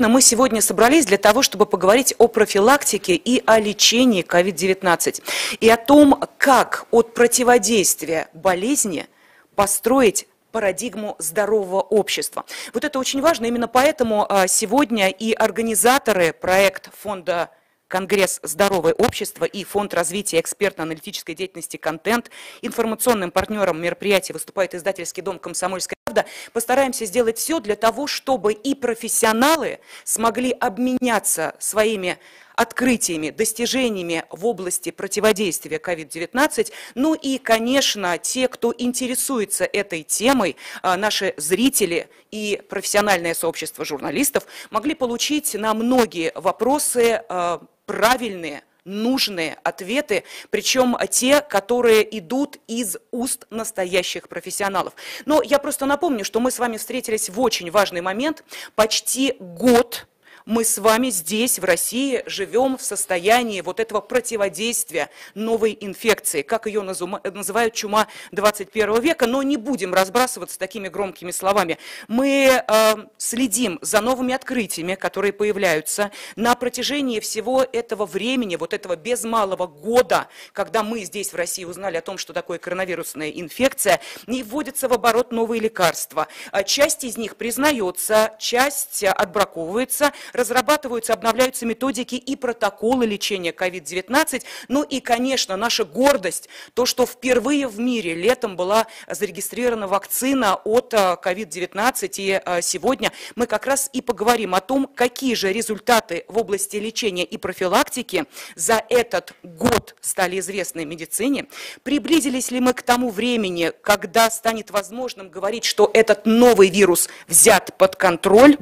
Мы сегодня собрались для того, чтобы поговорить о профилактике и о лечении COVID-19 и о том, как от противодействия болезни построить парадигму здорового общества. Вот это очень важно, именно поэтому а, сегодня и организаторы проекта фонда Конгресс «Здоровое общество» и Фонд развития экспертно-аналитической деятельности «Контент». Информационным партнером мероприятия выступает издательский дом «Комсомольская правда». Постараемся сделать все для того, чтобы и профессионалы смогли обменяться своими открытиями, достижениями в области противодействия COVID-19. Ну и, конечно, те, кто интересуется этой темой, а, наши зрители и профессиональное сообщество журналистов могли получить на многие вопросы а, правильные, нужные ответы, причем те, которые идут из уст настоящих профессионалов. Но я просто напомню, что мы с вами встретились в очень важный момент. Почти год мы с вами здесь, в России, живем в состоянии вот этого противодействия новой инфекции, как ее называют чума 21 века, но не будем разбрасываться такими громкими словами. Мы э, следим за новыми открытиями, которые появляются на протяжении всего этого времени, вот этого без малого года, когда мы здесь в России узнали о том, что такое коронавирусная инфекция, и вводятся в оборот новые лекарства. А часть из них признается, часть отбраковывается, разрабатываются, обновляются методики и протоколы лечения COVID-19. Ну и, конечно, наша гордость, то, что впервые в мире летом была зарегистрирована вакцина от COVID-19, э, и э, сегодня мы как раз и поговорим о том, какие же результаты в области лечения и профилактики за этот год стали известны медицине, приблизились ли мы к тому времени, когда станет возможным говорить, что этот новый вирус взят под контроль,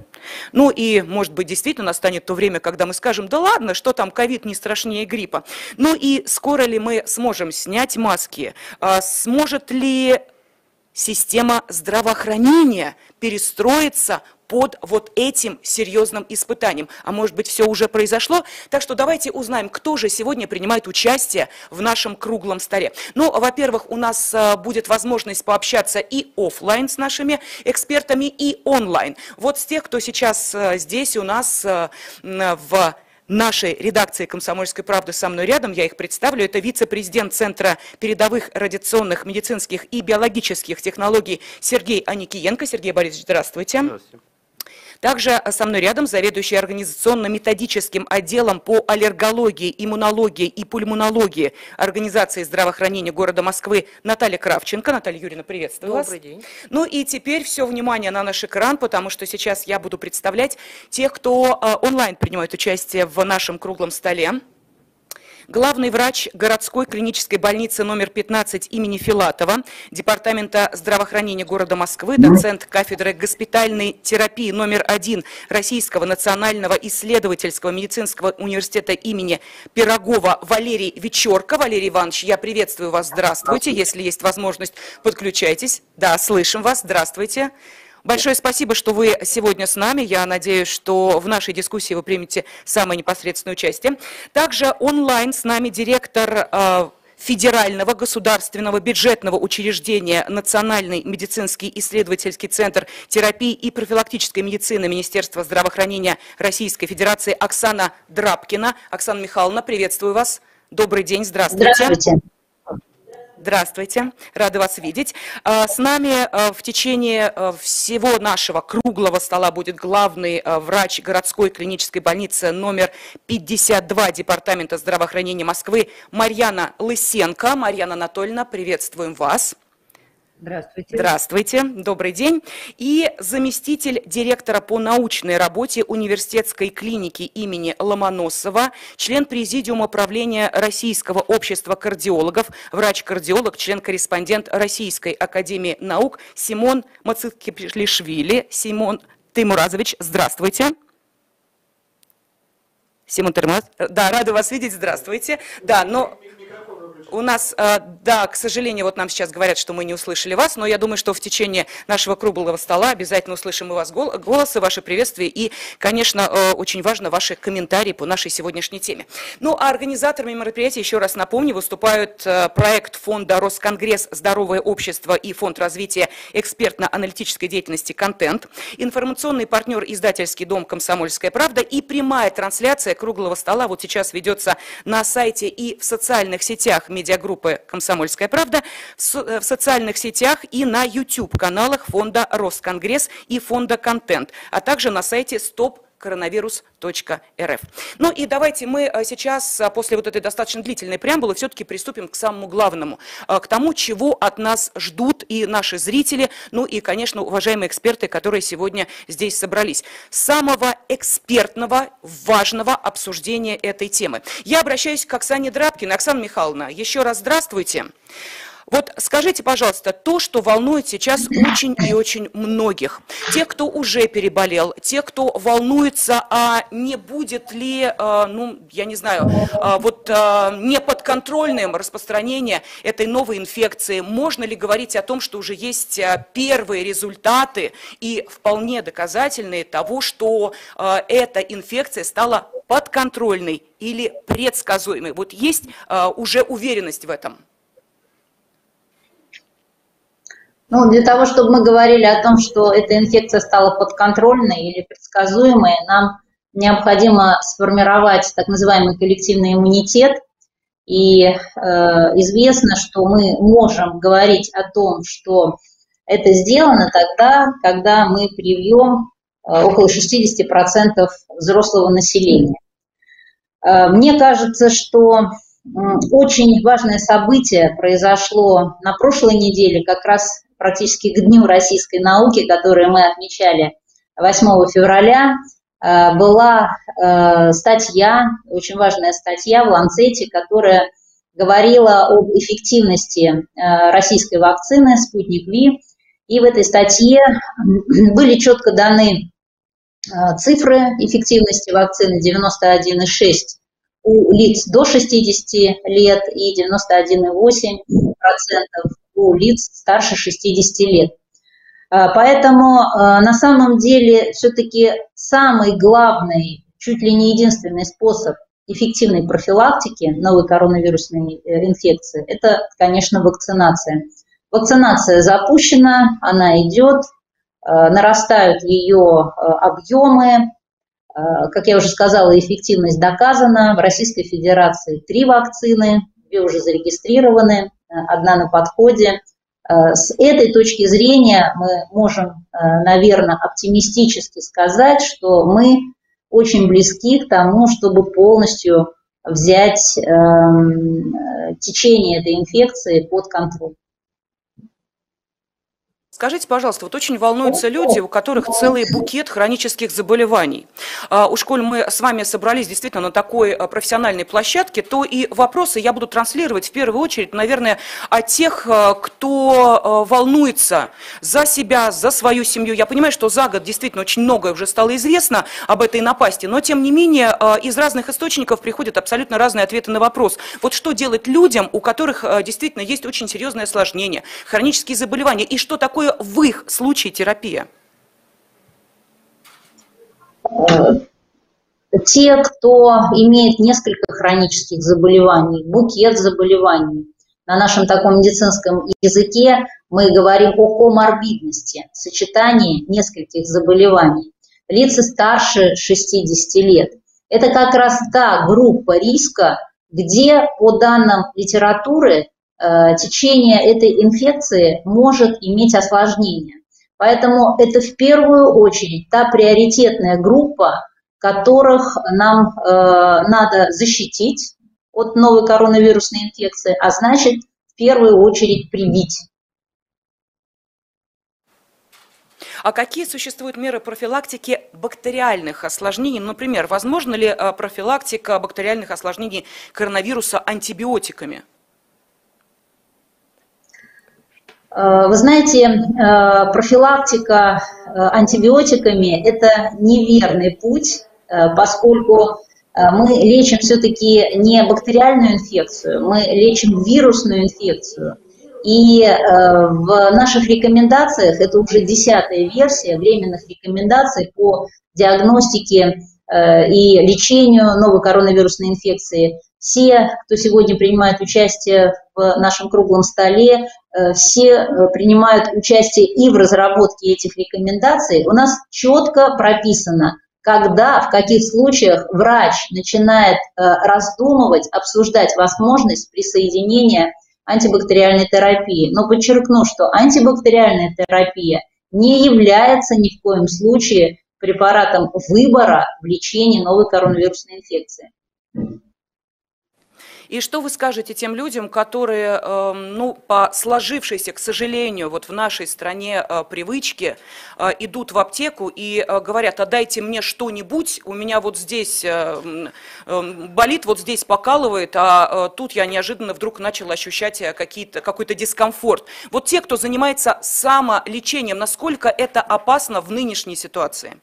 ну и, может быть, действительно настанет то время, когда мы скажем, да ладно, что там, ковид не страшнее гриппа. Ну и скоро ли мы сможем снять маски? А сможет ли система здравоохранения перестроиться под вот этим серьезным испытанием. А может быть, все уже произошло? Так что давайте узнаем, кто же сегодня принимает участие в нашем круглом столе. Ну, во-первых, у нас а, будет возможность пообщаться и офлайн с нашими экспертами, и онлайн. Вот с тех, кто сейчас а, здесь у нас а, в нашей редакции «Комсомольской правды» со мной рядом, я их представлю, это вице-президент Центра передовых радиационных, медицинских и биологических технологий Сергей Аникиенко. Сергей Борисович, здравствуйте. Здравствуйте. Также со мной рядом заведующий организационно-методическим отделом по аллергологии, иммунологии и пульмонологии Организации здравоохранения города Москвы Наталья Кравченко. Наталья Юрьевна, приветствую Добрый вас. Добрый день. Ну и теперь все внимание на наш экран, потому что сейчас я буду представлять тех, кто а, онлайн принимает участие в нашем круглом столе главный врач городской клинической больницы номер 15 имени Филатова, Департамента здравоохранения города Москвы, доцент кафедры госпитальной терапии номер один Российского национального исследовательского медицинского университета имени Пирогова Валерий Вечерко. Валерий Иванович, я приветствую вас, здравствуйте, если есть возможность, подключайтесь. Да, слышим вас, здравствуйте. Большое спасибо, что вы сегодня с нами. Я надеюсь, что в нашей дискуссии вы примете самое непосредственное участие. Также онлайн с нами директор э, Федерального государственного бюджетного учреждения Национальный медицинский исследовательский центр терапии и профилактической медицины Министерства здравоохранения Российской Федерации Оксана Драбкина. Оксана Михайловна, приветствую вас. Добрый день, здравствуйте. Здравствуйте. Здравствуйте, рада вас видеть. А, с нами а, в течение а, всего нашего круглого стола будет главный врач городской клинической больницы номер 52 Департамента здравоохранения Москвы Марьяна Лысенко. Марьяна Анатольевна, приветствуем вас. Здравствуйте. Здравствуйте, добрый день. И заместитель директора по научной работе университетской клиники имени Ломоносова, член президиума правления Российского общества кардиологов, врач-кардиолог, член-корреспондент Российской академии наук Симон Мацикиплишвили. Симон Тимуразович, здравствуйте. Симон Тимуразович, да, рада вас видеть, здравствуйте. Да, но... У нас, э, да, к сожалению, вот нам сейчас говорят, что мы не услышали вас, но я думаю, что в течение нашего круглого стола обязательно услышим и вас голосы, ваши приветствия и, конечно, э, очень важно ваши комментарии по нашей сегодняшней теме. Ну, а организаторами мероприятия, еще раз напомню, выступают э, проект фонда «Росконгресс. Здоровое общество» и Фонд развития экспертно-аналитической деятельности «Контент», информационный партнер издательский дом «Комсомольская правда» и прямая трансляция круглого стола вот сейчас ведется на сайте и в социальных сетях медиагруппы «Комсомольская правда», в социальных сетях и на YouTube-каналах фонда «Росконгресс» и фонда «Контент», а также на сайте «Стоп коронавирус.рф. Ну и давайте мы э, сейчас, э, после вот этой достаточно длительной преамбулы, все-таки приступим к самому главному, э, к тому, чего от нас ждут и наши зрители, ну и, конечно, уважаемые эксперты, которые сегодня здесь собрались. Самого экспертного, важного обсуждения этой темы. Я обращаюсь к Оксане Драбкиной. Оксана Михайловна, еще раз здравствуйте. Здравствуйте. Вот скажите, пожалуйста, то, что волнует сейчас очень и очень многих, тех, кто уже переболел, тех, кто волнуется, а не будет ли, э, ну, я не знаю, э, вот э, неподконтрольным распространение этой новой инфекции, можно ли говорить о том, что уже есть первые результаты и вполне доказательные того, что эта инфекция стала подконтрольной или предсказуемой? Вот есть уже уверенность в этом? Ну, для того, чтобы мы говорили о том, что эта инфекция стала подконтрольной или предсказуемой, нам необходимо сформировать так называемый коллективный иммунитет. И э, известно, что мы можем говорить о том, что это сделано тогда, когда мы привьем э, около 60% взрослого населения. Э, мне кажется, что очень важное событие произошло на прошлой неделе, как раз практически к Дню российской науки, который мы отмечали 8 февраля, э, была э, статья, очень важная статья в Ланцете, которая говорила об эффективности э, российской вакцины «Спутник Ви». И в этой статье были четко даны цифры эффективности вакцины 91,6 у лиц до 60 лет и 91,8% у лиц старше 60 лет. А, поэтому а, на самом деле все-таки самый главный, чуть ли не единственный способ эффективной профилактики новой коронавирусной э, инфекции – это, конечно, вакцинация. Вакцинация запущена, она идет, а, нарастают ее объемы. Как я уже сказала, эффективность доказана. В Российской Федерации три вакцины, две уже зарегистрированы, одна на подходе. Э, с этой точки зрения мы можем, э, наверное, оптимистически сказать, что мы очень близки к тому, чтобы полностью взять эм, э, течение этой инфекции под контроль. Скажите, пожалуйста, вот очень волнуются люди, у которых целый букет хронических заболеваний. А, уж коль мы с вами собрались действительно на такой а, профессиональной площадке, то и вопросы я буду транслировать в первую очередь, наверное, о тех, а, кто волнуется за себя, за свою семью. Я понимаю, что за год действительно очень многое уже стало известно об этой напасти, но тем не менее из разных источников приходят абсолютно разные ответы на вопрос. Вот что делать людям, у которых действительно есть очень серьезное осложнение, хронические заболевания, и что такое в их случае терапия? Те, кто имеет несколько хронических заболеваний, букет заболеваний, на нашем таком медицинском языке мы говорим о коморбидности, сочетании нескольких заболеваний. Лица старше 60 лет. Это как раз та группа риска, где, по данным литературы, Э, течение этой инфекции может иметь осложнения. Поэтому это в первую очередь та приоритетная группа, которых нам э, надо защитить от новой коронавирусной инфекции, а значит, в первую очередь привить. А какие существуют меры профилактики бактериальных осложнений? Например, возможно ли э, профилактика бактериальных осложнений коронавируса антибиотиками? Э, вы знаете, э, профилактика э, антибиотиками – это неверный путь, поскольку мы лечим все-таки не бактериальную инфекцию, мы лечим вирусную инфекцию. И в наших рекомендациях, это уже десятая версия временных рекомендаций по диагностике и лечению новой коронавирусной инфекции, все, кто сегодня принимает участие в нашем круглом столе, э, все э, принимают участие и в разработке этих рекомендаций. У нас четко прописано, когда, в каких случаях врач начинает э, раздумывать, обсуждать возможность присоединения антибактериальной терапии. Но подчеркну, что антибактериальная терапия не является ни в коем случае препаратом выбора в лечении новой коронавирусной инфекции. И что вы скажете тем людям, которые, эм, ну, по сложившейся, к сожалению, вот в нашей стране э, привычке, э, идут в аптеку и э, говорят, а дайте мне что-нибудь, у меня вот здесь эм, болит, вот здесь покалывает, а тут я неожиданно вдруг начал ощущать какой-то дискомфорт. Вот те, кто занимается самолечением, насколько это опасно в нынешней ситуации?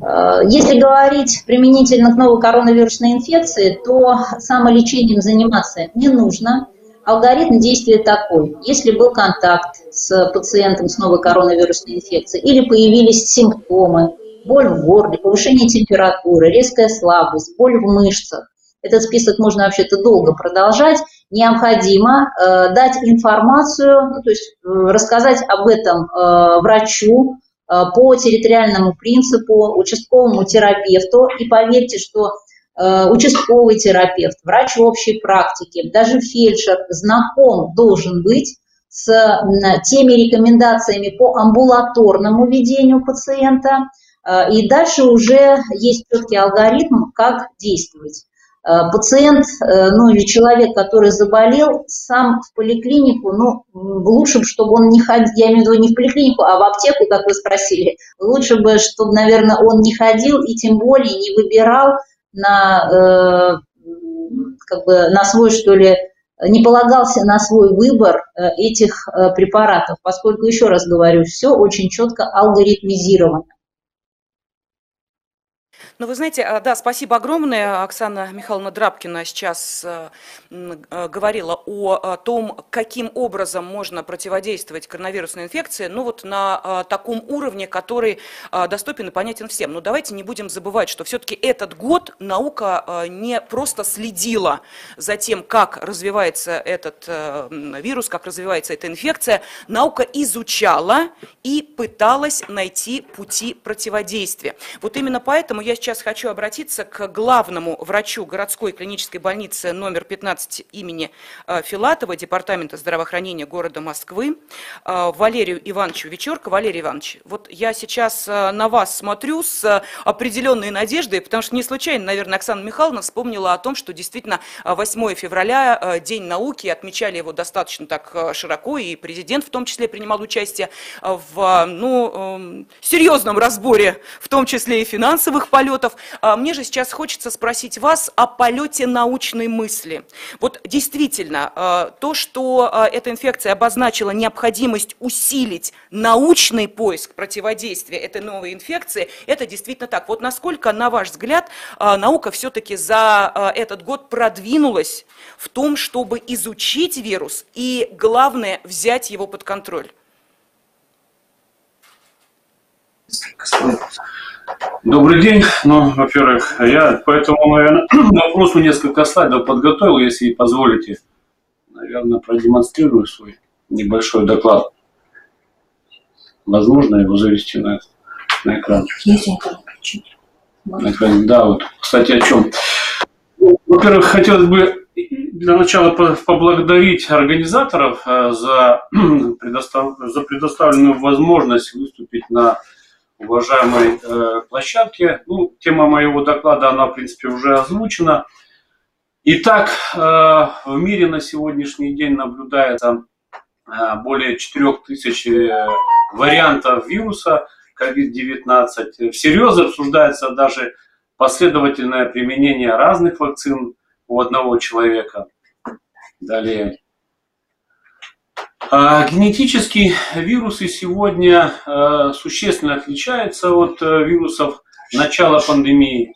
Э, если говорить применительно к новой коронавирусной инфекции, то самолечением заниматься не нужно. Алгоритм действия такой. Если был контакт с пациентом с новой коронавирусной инфекцией или появились симптомы, боль в горле, повышение температуры, резкая слабость, боль в мышцах, этот список можно вообще-то долго продолжать, необходимо э, дать информацию, ну, то есть э, рассказать об этом э, врачу, по территориальному принципу участковому терапевту. И поверьте, что э, участковый терапевт, врач общей практики, даже фельдшер знаком должен быть с теми рекомендациями по амбулаторному ведению пациента. Э, и дальше уже есть четкий алгоритм, как действовать. Э, пациент, э, ну или человек, который заболел, сам в поликлинику, ну, лучше, чтобы он не ходил, я имею в виду не в поликлинику, а в аптеку, как вы спросили, лучше бы, чтобы, наверное, он не ходил и тем более не выбирал на, э, как бы, на свой, что ли, не полагался на свой выбор этих препаратов, поскольку, еще раз говорю, все очень четко алгоритмизировано. Ну, вы знаете, а, да, спасибо огромное. Оксана Михайловна Драбкина сейчас э, э, говорила о том, каким образом можно противодействовать коронавирусной инфекции, ну вот на таком уровне, который доступен и понятен всем. Но давайте не будем забывать, что все-таки этот год наука не просто следила за тем, как развивается этот э, вирус, как развивается эта инфекция, наука изучала и пыталась найти пути противодействия. Вот именно поэтому я сейчас сейчас хочу обратиться к главному врачу городской клинической больницы номер 15 имени э, Филатова, Департамента здравоохранения города Москвы, э, Валерию Ивановичу Вечерко. Валерий Иванович, вот я сейчас э, на вас смотрю с определенной надеждой, потому что не случайно, наверное, Оксана Михайловна вспомнила о том, что действительно 8 февраля, День науки, отмечали его достаточно так широко, и президент в том числе принимал участие в ну, эм, серьезном разборе, в том числе и финансовых полетов, полетов. А, мне же сейчас хочется спросить вас о полете научной мысли. Вот действительно, а, то, что а, эта инфекция обозначила необходимость усилить научный поиск противодействия этой новой инфекции, это действительно так. Вот насколько, на ваш взгляд, наука все-таки за этот год продвинулась в том, чтобы изучить вирус и, главное, взять его под контроль? Добрый день. Ну, во-первых, я поэтому, наверное, вопросу несколько слайдов подготовил, если позволите. Наверное, продемонстрирую свой небольшой доклад. Возможно его завести на, на экран? Если на экране. Да, вот, кстати, о чем. Во-первых, хотелось бы для начала поблагодарить организаторов э, за, предостав... за предоставленную возможность выступить на уважаемой э, площадке. Ну, тема моего доклада, она, в принципе, уже озвучена. Итак, э, в мире на сегодняшний день наблюдается э, более 4000 э, вариантов вируса COVID-19. Всерьез обсуждается даже последовательное применение разных вакцин у одного человека. Далее. А, генетические вирусы сегодня а, существенно отличаются от э, вирусов начала пандемии.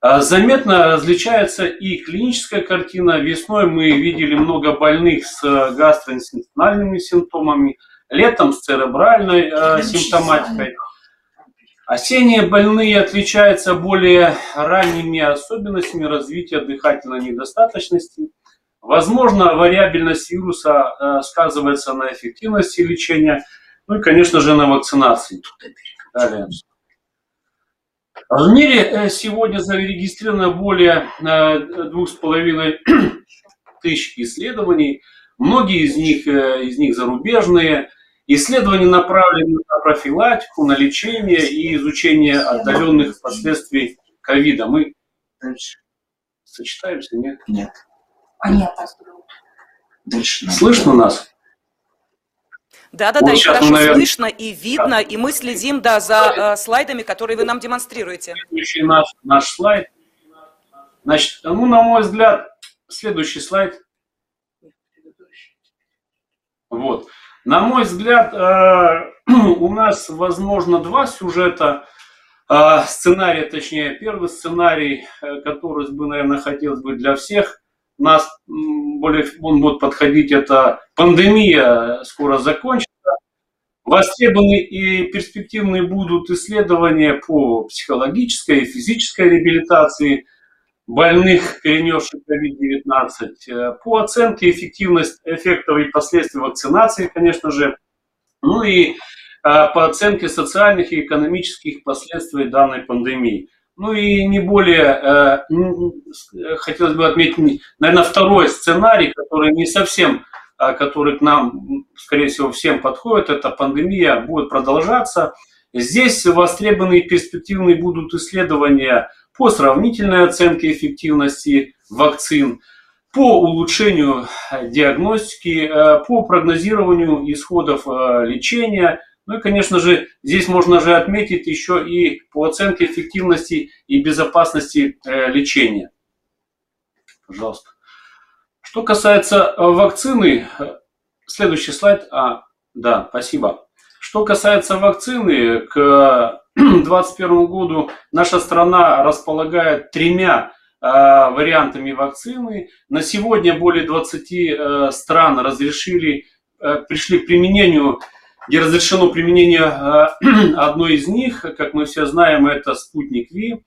А, заметно различается и клиническая картина. Весной мы видели много больных с гастроинтестинальными симптомами, летом с церебральной э, симптоматикой. Осенние больные отличаются более ранними особенностями развития дыхательной недостаточности. Возможно, вариабельность вируса э, сказывается на эффективности лечения, ну и, конечно же, на вакцинации. Далее. В мире э, сегодня зарегистрировано более э, двух с половиной тысяч исследований. Многие из них, э, из них зарубежные. Исследования направлены на профилактику, на лечение и изучение отдаленных последствий ковида. Мы сочетаемся, нет? Нет. Они опаздывают. Дальше. Слышно нас? Да-да-да, вот и хорошо наверное... слышно, и видно, и мы следим, да, за э, слайдами, которые вы нам демонстрируете. Следующий наш, наш слайд. Значит, ну, на мой взгляд, следующий слайд. Вот. На мой взгляд, э, у нас, возможно, два сюжета. Э, сценарий, точнее, первый сценарий, э, который бы, наверное, хотелось бы для всех нас более он будет подходить, это пандемия скоро закончится. Востребованы и перспективные будут исследования по психологической и физической реабилитации больных, перенесших COVID-19, по оценке эффективности эффектов и последствий вакцинации, конечно же, ну и а, по оценке социальных и экономических последствий данной пандемии. Ну и не более, э, хотелось бы отметить, наверное, второй сценарий, который не совсем, э, который к нам, скорее всего, всем подходит, это пандемия будет продолжаться. Здесь востребованы и перспективные будут исследования по сравнительной оценке эффективности вакцин, по улучшению диагностики, э, по прогнозированию исходов лечения – ну и, конечно же, здесь можно же отметить еще и по оценке эффективности и безопасности э, лечения. Пожалуйста. Что касается э, вакцины, э, следующий слайд. А, да, спасибо. Что касается вакцины, к 2021 году наша страна располагает тремя вариантами вакцины. На сегодня более 20 стран разрешили, пришли к применению где разрешено применение э, одной из них, как мы все знаем, это спутник Ви.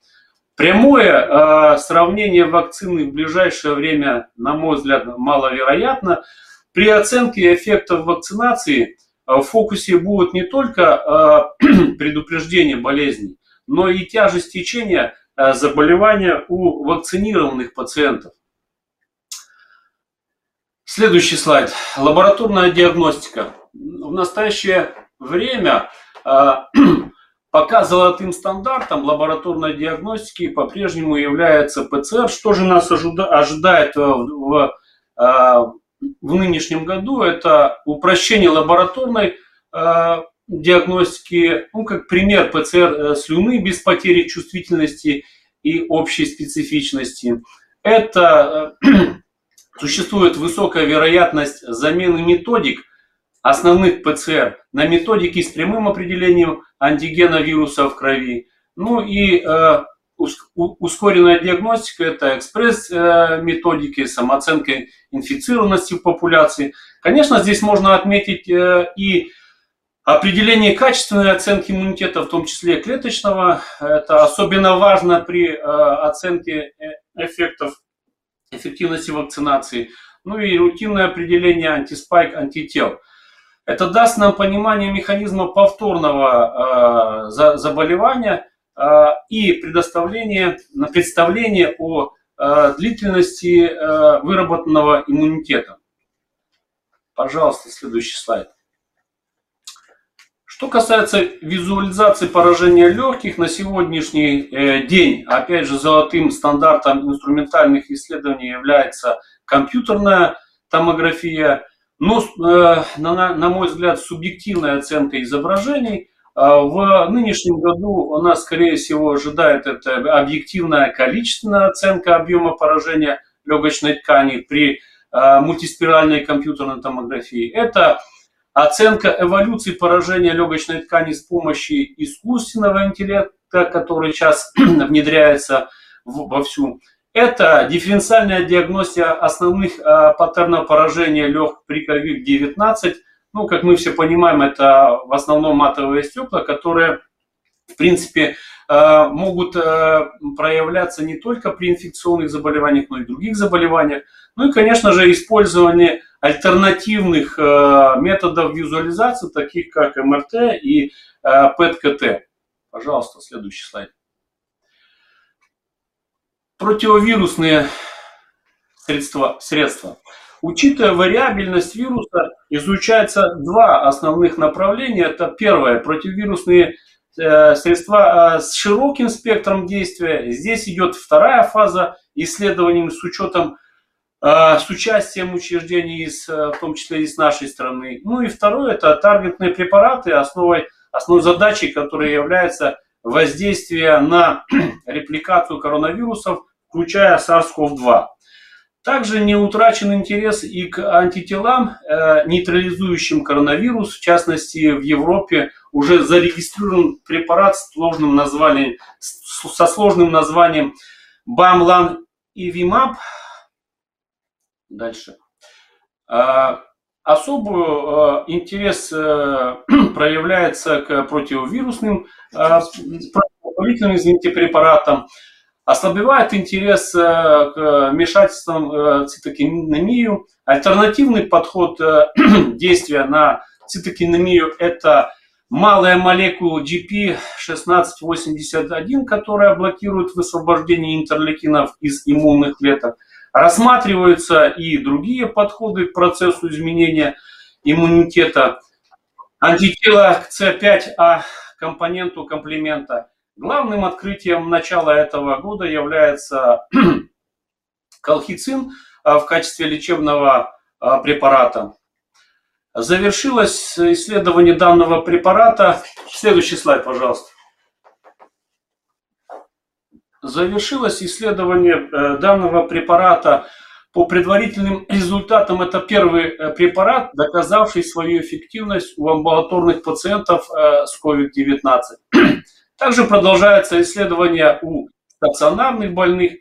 Прямое э, сравнение вакцины в ближайшее время, на мой взгляд, маловероятно. При оценке эффектов вакцинации э, в фокусе будет не только предупреждение болезней, но и тяжесть течения заболевания у вакцинированных пациентов. Следующий слайд. Лабораторная диагностика в настоящее время а, пока золотым стандартом лабораторной диагностики по-прежнему является ПЦР. Что же нас ожидает в, в, а, в нынешнем году? Это упрощение лабораторной а, диагностики, ну, как пример ПЦР э, слюны без потери чувствительности и общей специфичности. Это э, существует высокая вероятность замены методик основных ПЦР на методики с прямым определением антигена вируса в крови. Ну и э, ускоренная диагностика – это экспресс-методики, самооценка инфицированности в популяции. Конечно, здесь можно отметить э, и определение качественной оценки иммунитета, в том числе клеточного. Это особенно важно при э, оценке э, эффектов эффективности вакцинации. Ну и рутинное определение антиспайк, антител. Это даст нам понимание механизма повторного э, заболевания э, и предоставление, представление о э, длительности выработанного иммунитета. Пожалуйста, следующий слайд. Что касается визуализации поражения легких, на сегодняшний день, опять же, золотым стандартом инструментальных исследований является компьютерная томография – но, э, на, на мой взгляд, субъективная оценка изображений. А в нынешнем году у нас, скорее всего, ожидает это объективная количественная оценка объема поражения легочной ткани при э, мультиспиральной компьютерной томографии. Это оценка эволюции поражения легочной ткани с помощью искусственного который сейчас внедряется вовсю. Это дифференциальная диагностика основных э, паттернов поражения легких при COVID-19. Ну, как мы все понимаем, это в основном матовые стекла, которые, в принципе, э, могут э, проявляться не только при инфекционных заболеваниях, но и других заболеваниях. Ну и, конечно же, использование альтернативных методов визуализации, таких как МРТ и ПЭТ-КТ. Пожалуйста, следующий слайд. Противовирусные средства. средства. Учитывая вариабельность вируса, изучается два основных направления. Это первое, противовирусные э, средства э, с широким спектром действия. Здесь идет вторая фаза исследований с учетом э, с участием учреждений, из, в том числе и с нашей страны. Ну и второе, это таргетные препараты, основой основной задачей, которая является воздействие на репликацию коронавирусов, включая SARS-CoV-2. Также не утрачен интерес и к антителам, э, нейтрализующим коронавирус. В частности, в Европе уже зарегистрирован препарат с сложным названием, со сложным названием Бамлан и Вимаб. Дальше. А, Особый э, интерес э, проявляется к противовирусным, э, извините, препаратам. Ослабевает интерес к вмешательствам цитокинемию. Альтернативный подход действия на цитокинемию – это малая молекула GP1681, которая блокирует высвобождение интерлейкинов из иммунных клеток – Рассматриваются и другие подходы к процессу изменения иммунитета. Антитела к С5А компоненту комплемента. Главным открытием начала этого года является колхицин а, в качестве лечебного а, препарата. Завершилось исследование данного препарата. Следующий слайд, пожалуйста завершилось исследование э, данного препарата по предварительным результатам. Это первый э, препарат, доказавший свою эффективность у амбулаторных пациентов э, с COVID-19. Также продолжается исследование у стационарных больных.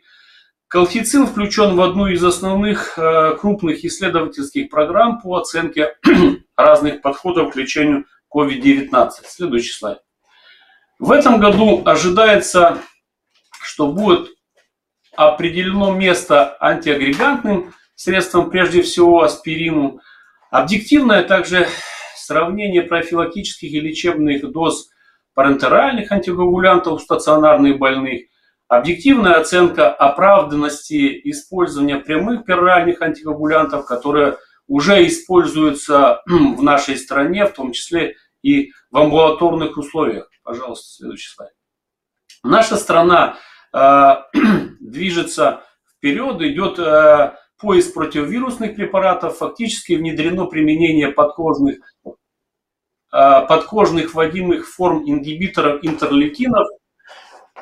Колхицин включен в одну из основных крупных исследовательских программ по оценке разных подходов к лечению COVID-19. Следующий слайд. В этом году ожидается что будет определено место антиагрегантным средством, прежде всего аспирину. Объективное также сравнение профилактических и лечебных доз парентеральных антикоагулянтов у стационарных больных, объективная оценка оправданности использования прямых пероральных антикоагулянтов, которые уже используются в нашей стране, в том числе и в амбулаторных условиях. Пожалуйста, следующий слайд. Наша страна Э, движется вперед, идет э, поиск противовирусных препаратов, фактически внедрено применение подкожных, подкожных вводимых форм ингибиторов интерлейкинов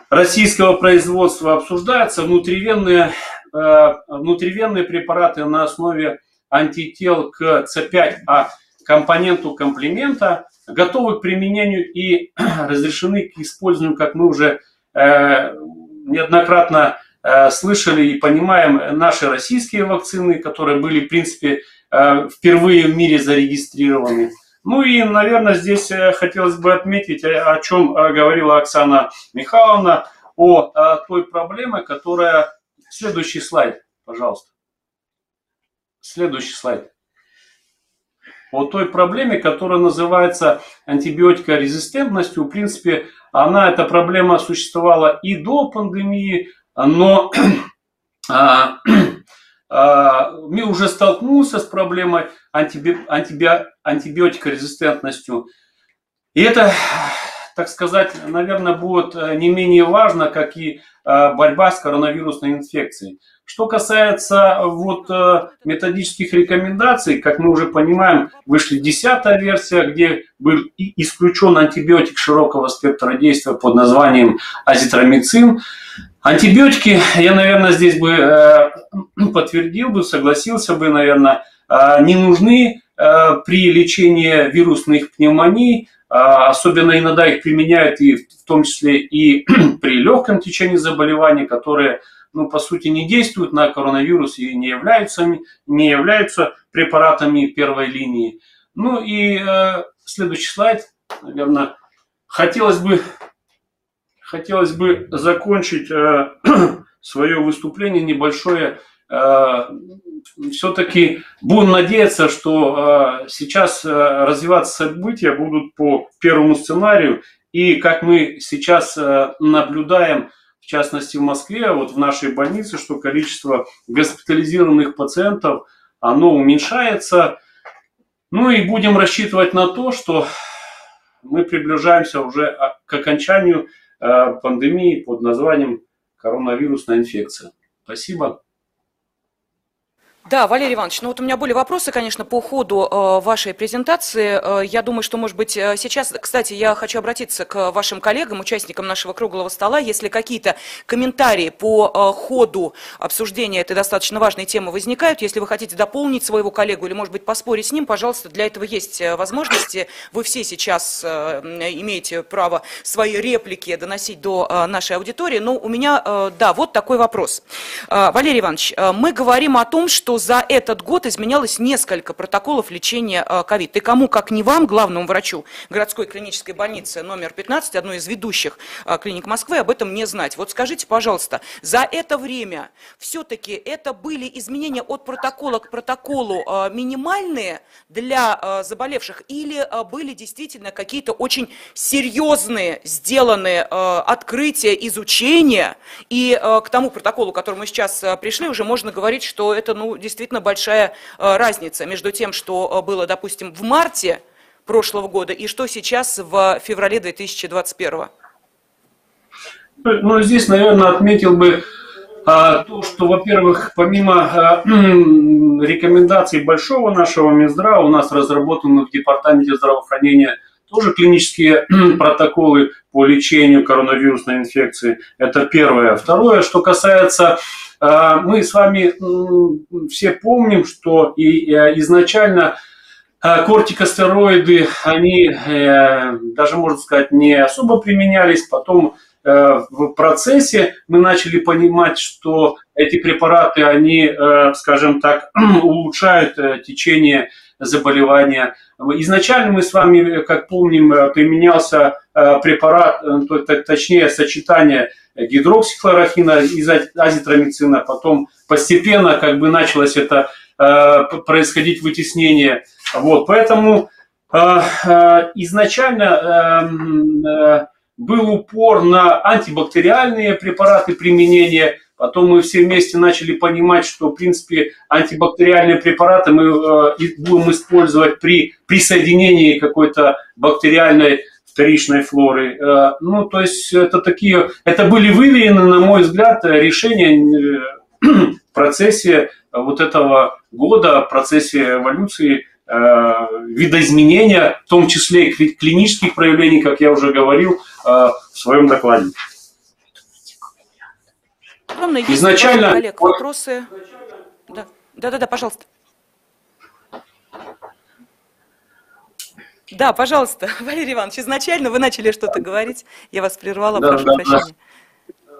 российского производства. Обсуждаются внутривенные, внутривенные препараты на основе антител к С5А компоненту комплемента, готовы к применению и разрешены к использованию, как мы уже неоднократно э, слышали и понимаем наши российские вакцины, которые были, в принципе, э, впервые в мире зарегистрированы. Ну и, наверное, здесь э, хотелось бы отметить, о чем говорила Оксана Михайловна, о той проблеме, которая... Следующий слайд, пожалуйста. Следующий слайд. О той проблеме, которая называется антибиотикорезистентностью. В принципе, она, эта проблема существовала и до пандемии, но а, мир уже столкнулся с проблемой антиби, антиби, антибиотикорезистентностью. И это, так сказать, наверное, будет не менее важно, как и борьба с коронавирусной инфекцией. Что касается вот методических рекомендаций, как мы уже понимаем, вышли десятая версия, где был исключен антибиотик широкого спектра действия под названием азитромицин. Антибиотики, я, наверное, здесь бы э, подтвердил бы, согласился бы, наверное, э, не нужны при лечении вирусных пневмоний, особенно иногда их применяют и в том числе и при легком течении заболеваний, которые ну, по сути, не действуют на коронавирус и не являются, не являются препаратами первой линии. Ну и э, следующий слайд, наверное, хотелось бы, хотелось бы закончить э, свое выступление небольшое. Э, все-таки будем надеяться, что э, сейчас э, развиваться события будут по первому сценарию. И как мы сейчас э, наблюдаем, в частности в Москве, вот в нашей больнице, что количество госпитализированных пациентов, оно уменьшается. Ну и будем рассчитывать на то, что мы приближаемся уже к окончанию пандемии под названием коронавирусная инфекция. Спасибо. Да, Валерий Иванович, ну вот у меня были вопросы, конечно, по ходу э, вашей презентации. Э, я думаю, что, может быть, э, сейчас, кстати, я хочу обратиться к вашим коллегам, участникам нашего круглого стола. Если какие-то комментарии по ходу обсуждения этой достаточно важной темы возникают, если вы хотите дополнить своего коллегу или, может быть, поспорить с ним, пожалуйста, для этого есть возможности. Вы все сейчас имеете право свои реплики доносить до нашей аудитории. Но у меня, да, вот такой вопрос. Валерий Иванович, мы говорим о том, что за этот год изменялось несколько протоколов лечения э, ковид. И кому, как не вам, главному врачу городской клинической больницы номер 15, одной из ведущих э, клиник Москвы, об этом не знать. Вот скажите, пожалуйста, за это время все-таки это были изменения от протокола к протоколу э, минимальные для заболевших или были действительно какие-то очень серьезные сделанные открытия, изучения, и к тому протоколу, к которому сейчас пришли, уже можно говорить, что это, ну, действительно большая э, разница между тем, что э, было, допустим, в марте прошлого года и что сейчас в феврале 2021. Ну, здесь, наверное, отметил бы а, то, что, во-первых, помимо а, рекомендаций большого нашего Минздрава, у нас разработаны в Департаменте здравоохранения тоже клинические протоколы по лечению коронавирусной инфекции. Это первое. Второе, что касается мы с вами все помним, что и э, изначально а, кортикостероиды, они э, даже, можно сказать, не особо применялись. Потом э, в процессе мы начали понимать, что эти препараты, они, скажем так, улучшают течение заболевания. Изначально мы с вами, как помним, применялся препарат, точнее сочетание гидроксихлорохина из азитромицина, потом постепенно как бы началось это э, происходить вытеснение. Вот, поэтому э, э, изначально был упор на антибактериальные препараты применения, потом мы все вместе начали понимать, что, в принципе, антибактериальные препараты мы будем использовать при присоединении какой-то бактериальной вторичной флоры. Э, ну, то есть это такие, это были выверены, на мой взгляд, решения э, в процессе вот этого года, в процессе эволюции э, видоизменения, в том числе и клинических проявлений, как я уже говорил в своем докладе. Изначально... Олег, вопросы? Да, да, да, пожалуйста. Да, пожалуйста, Валерий Иванович, изначально вы начали что-то говорить, я вас прервала, да, прошу да, прощения.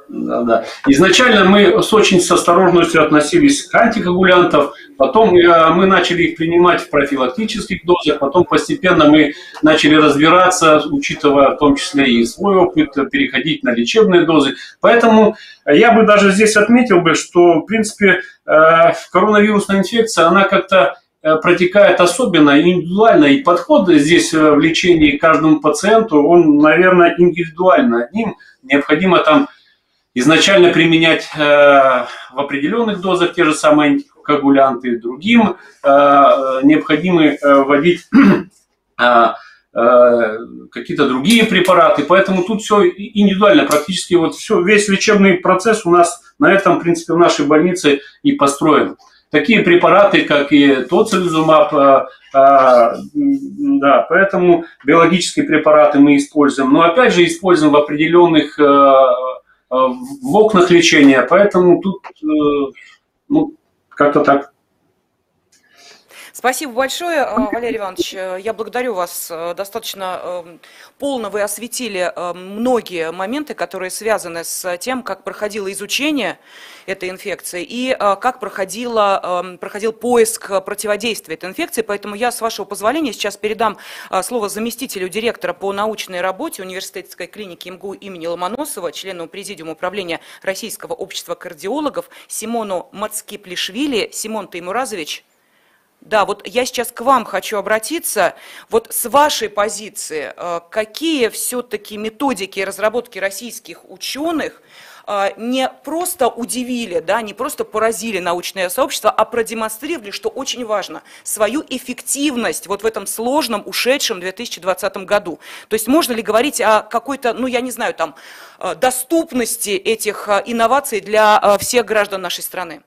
Да, да. Изначально мы с очень с осторожностью относились к антикоагулянтам, потом э, мы начали их принимать в профилактических дозах, потом постепенно мы начали разбираться, учитывая в том числе и свой опыт, переходить на лечебные дозы. Поэтому я бы даже здесь отметил бы, что в принципе э, коронавирусная инфекция, она как-то протекает особенно индивидуально, и подход здесь э, в лечении каждому пациенту, он, наверное, индивидуально. Одним необходимо там изначально применять э, в определенных дозах те же самые антикоагулянты, другим необходимо вводить какие-то другие препараты, поэтому тут все индивидуально, практически вот все, весь лечебный процесс у нас на этом, в принципе, в нашей больнице и построен. Такие препараты, как и тоцилизумаб, а, а, да, поэтому биологические препараты мы используем, но опять же используем в определенных а, в окнах лечения, поэтому тут ну, как-то так. Спасибо большое, э, Валерий Иванович. Э, я благодарю вас. Э, достаточно полно вы осветили многие моменты, которые связаны с тем, как проходило изучение этой инфекции и как проходило, проходил поиск противодействия этой инфекции. Поэтому я, с вашего позволения, сейчас передам слово заместителю директора по научной работе университетской клиники МГУ имени Ломоносова, члену президиума управления Российского общества кардиологов Симону Мацкиплишвили. Симон Таймуразович, да, вот я сейчас к вам хочу обратиться. Вот с вашей позиции, э, какие все-таки методики разработки российских ученых э, не просто удивили, да, не просто поразили научное сообщество, а продемонстрировали, что очень важно, свою эффективность вот в этом сложном, ушедшем 2020 году. То есть можно ли говорить о какой-то, ну я не знаю, там, э, доступности этих инноваций для всех граждан нашей страны?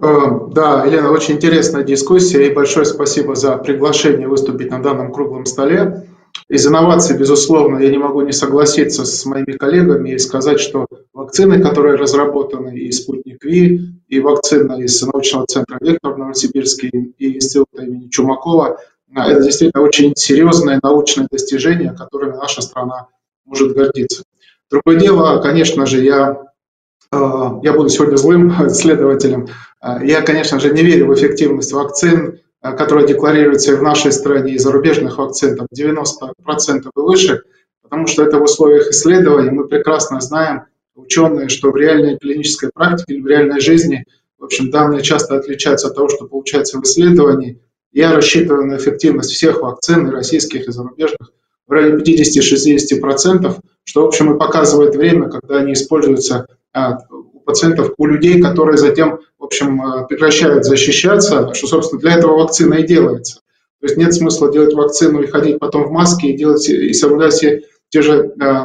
Э, да, Елена, очень интересная дискуссия и большое спасибо за приглашение выступить на данном круглом столе. Из инноваций, безусловно, я не могу не согласиться с моими коллегами и сказать, что вакцины, которые разработаны, и «Спутник Ви», и вакцина из научного центра «Вектор» в Новосибирске, и института имени Чумакова, э, это действительно очень серьезное научное достижение, которыми наша страна может гордиться. Другое дело, конечно же, я я буду сегодня злым следователем. Э, я, конечно же, не верю в эффективность вакцин, э, которая декларируется и в нашей стране, и зарубежных вакцин, там 90% и выше, потому что это в условиях исследований. Мы прекрасно знаем, ученые, что в реальной клинической практике или в реальной жизни, в общем, данные часто отличаются от того, что получается в исследовании. Я рассчитываю на эффективность всех вакцин, и российских, и зарубежных, в районе 50-60%, что, в общем, и показывает время, когда они используются у пациентов, у людей, которые затем, в общем, а, прекращают защищаться, что, собственно, для этого вакцина и делается. То есть нет смысла делать вакцину и ходить потом в маске и делать и соблюдать все те же э,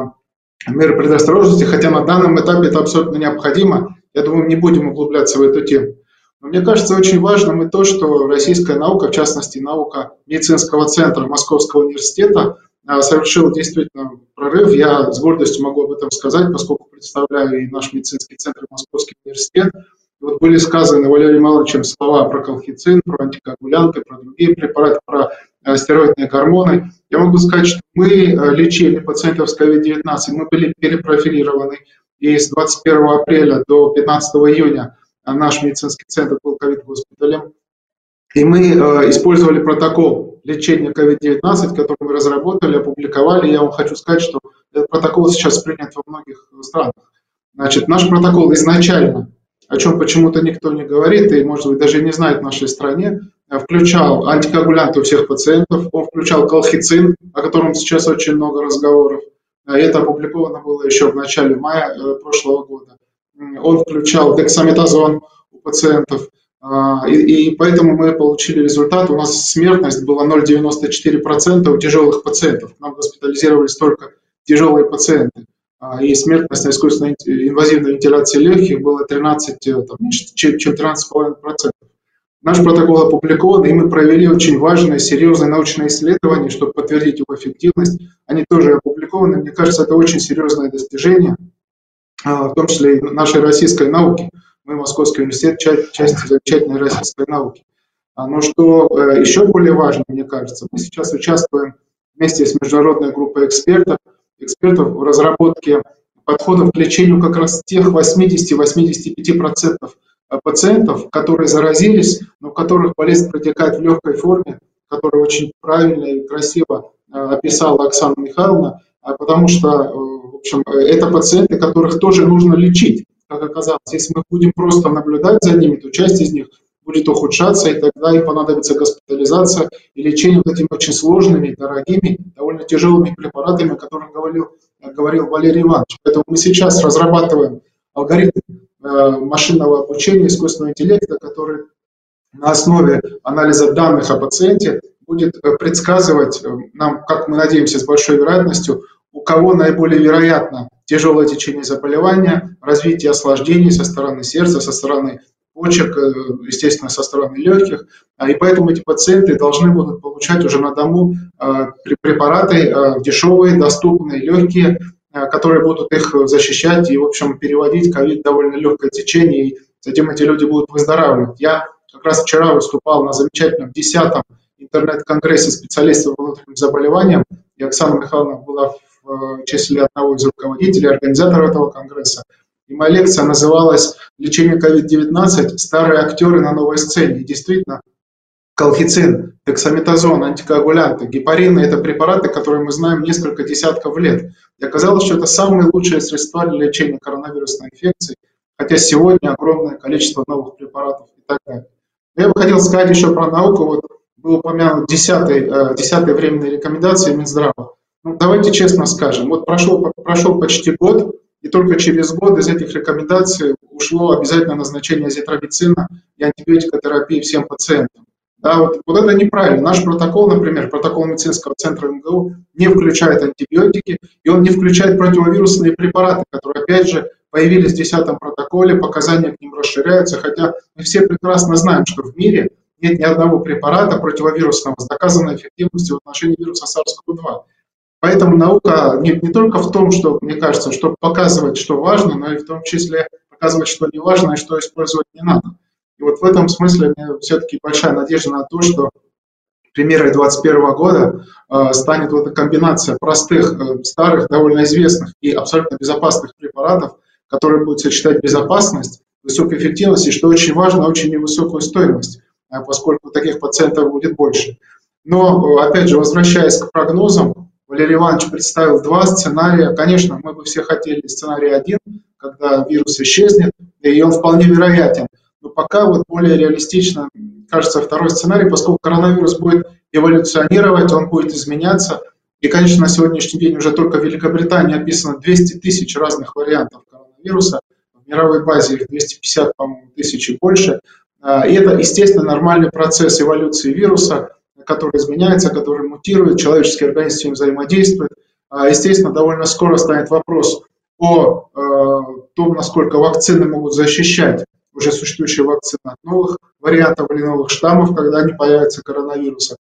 меры предосторожности, хотя на данном этапе это абсолютно необходимо. Я думаю, не будем углубляться в эту тему. Но мне кажется, очень важным и то, что российская наука, в частности наука медицинского центра Московского университета, а, совершил действительно прорыв. Я с гордостью могу об этом сказать, поскольку представляю и наш медицинский центр Московский университет. Вот были сказаны Валерием Ивановичем слова про колхицин, про антикоагулянты, про другие препараты, про э, стероидные гормоны. Я могу сказать, что мы э, лечили пациентов с COVID-19, мы были перепрофилированы, и с 21 апреля до 15 июня наш медицинский центр был ковид-госпиталем. И мы э, использовали протокол лечения COVID-19, который мы разработали, опубликовали. Я вам хочу сказать, что этот протокол сейчас принят во многих странах. Значит, наш протокол изначально, о чем почему-то никто не говорит и, может быть, даже не знает в нашей стране, э, включал антикоагулянты у всех пациентов, он включал колхицин, о котором сейчас очень много разговоров. Э, это опубликовано было еще в начале мая э, прошлого года. Он включал дексаметазон у пациентов, и, и поэтому мы получили результат. У нас смертность была 0,94% у тяжелых пациентов. Нам госпитализировались только тяжелые пациенты. А, и смертность на искусственной инвазивной вентиляции легких была 13, э, там, чем 13,5%. Наш протокол опубликован, и мы провели очень важное, серьезное научное исследование, чтобы подтвердить его эффективность. Они тоже опубликованы. Мне кажется, это очень серьезное достижение, а, в том числе и нашей российской науки. Мы, Московский университет, часть замечательной российской науки. А, но что э, еще более важно, мне кажется, мы сейчас участвуем вместе с международной группой экспертов, экспертов в разработке подходов к лечению как раз тех 80-85% пациентов, которые заразились, но у которых болезнь протекает в легкой форме, которую очень правильно и красиво э, описала Оксана Михайловна, а потому что, э, в общем, это пациенты, которых тоже нужно лечить как оказалось. Если мы будем просто наблюдать за ними, то часть из них будет ухудшаться, и тогда им понадобится госпитализация и лечение вот этими очень сложными, дорогими, довольно тяжелыми препаратами, о которых говорил, говорил Валерий Иванович. Поэтому мы сейчас разрабатываем алгоритм э, машинного обучения, искусственного интеллекта, который на основе анализа данных о пациенте будет э, предсказывать э, нам, как мы надеемся, с большой вероятностью, у кого наиболее вероятно тяжелое течение заболевания, развитие осложнений со стороны сердца, со стороны почек, э, естественно, со стороны легких. А, и поэтому эти пациенты должны будут получать уже на дому э, препараты э, дешевые, доступные, легкие, которые будут их защищать и, в общем, переводить ковид довольно легкое течение, и затем эти люди будут выздоравливать. Я как раз вчера выступал на замечательном 10-м интернет-конгрессе специалистов по внутренним заболеваниям, и Оксана Михайловна была в э, числе одного из руководителей, организаторов этого конгресса. И моя лекция называлась «Лечение COVID-19. Старые актеры на новой сцене». И действительно, колхицин, дексаметазон, антикоагулянты, гепарины – это препараты, которые мы знаем несколько десятков лет. И оказалось, что это самые лучшие средства для лечения коронавирусной инфекции, хотя сегодня огромное количество новых препаратов и так далее. Я бы хотел сказать еще про науку. Вот был упомянут 10 10 временной рекомендации Минздрава. Ну, давайте честно скажем, вот прошел, прошел почти год, и только через год из этих рекомендаций ушло обязательное назначение азитромицина и антибиотикотерапии всем пациентам. Да, вот, вот это неправильно. Наш протокол, например, протокол медицинского центра МГУ не включает антибиотики, и он не включает противовирусные препараты, которые, опять же, появились в 10 протоколе, показания к ним расширяются, хотя мы все прекрасно знаем, что в мире нет ни одного препарата противовирусного с доказанной эффективностью в отношении вируса SARS-CoV-2. Поэтому наука не, не только в том, что, мне кажется, чтобы показывать, что важно, но и в том числе показывать, что не важно и что использовать не надо. И вот в этом смысле меня все-таки большая надежда на то, что примерой 2021 года э, станет вот эта комбинация простых, э, старых, довольно известных и абсолютно безопасных препаратов, которые будут сочетать безопасность, высокую эффективность и, что очень важно, очень невысокую стоимость, э, поскольку таких пациентов будет больше. Но, э, опять же, возвращаясь к прогнозам, Валерий Иванович представил два сценария. Конечно, мы бы все хотели сценарий один, когда вирус исчезнет, и он вполне вероятен. Но пока вот более реалистично кажется второй сценарий, поскольку коронавирус будет эволюционировать, он будет изменяться. И, конечно, на сегодняшний день уже только в Великобритании описано 200 тысяч разных вариантов коронавируса. В мировой базе их 250, по-моему, тысяч и больше. А, и это, естественно, нормальный процесс эволюции вируса который изменяется, который мутирует, человеческий организм с ним взаимодействует. А, естественно, довольно скоро станет вопрос о э, том, насколько вакцины могут защищать уже существующие вакцины от новых вариантов или новых штаммов, когда они появятся коронавируса.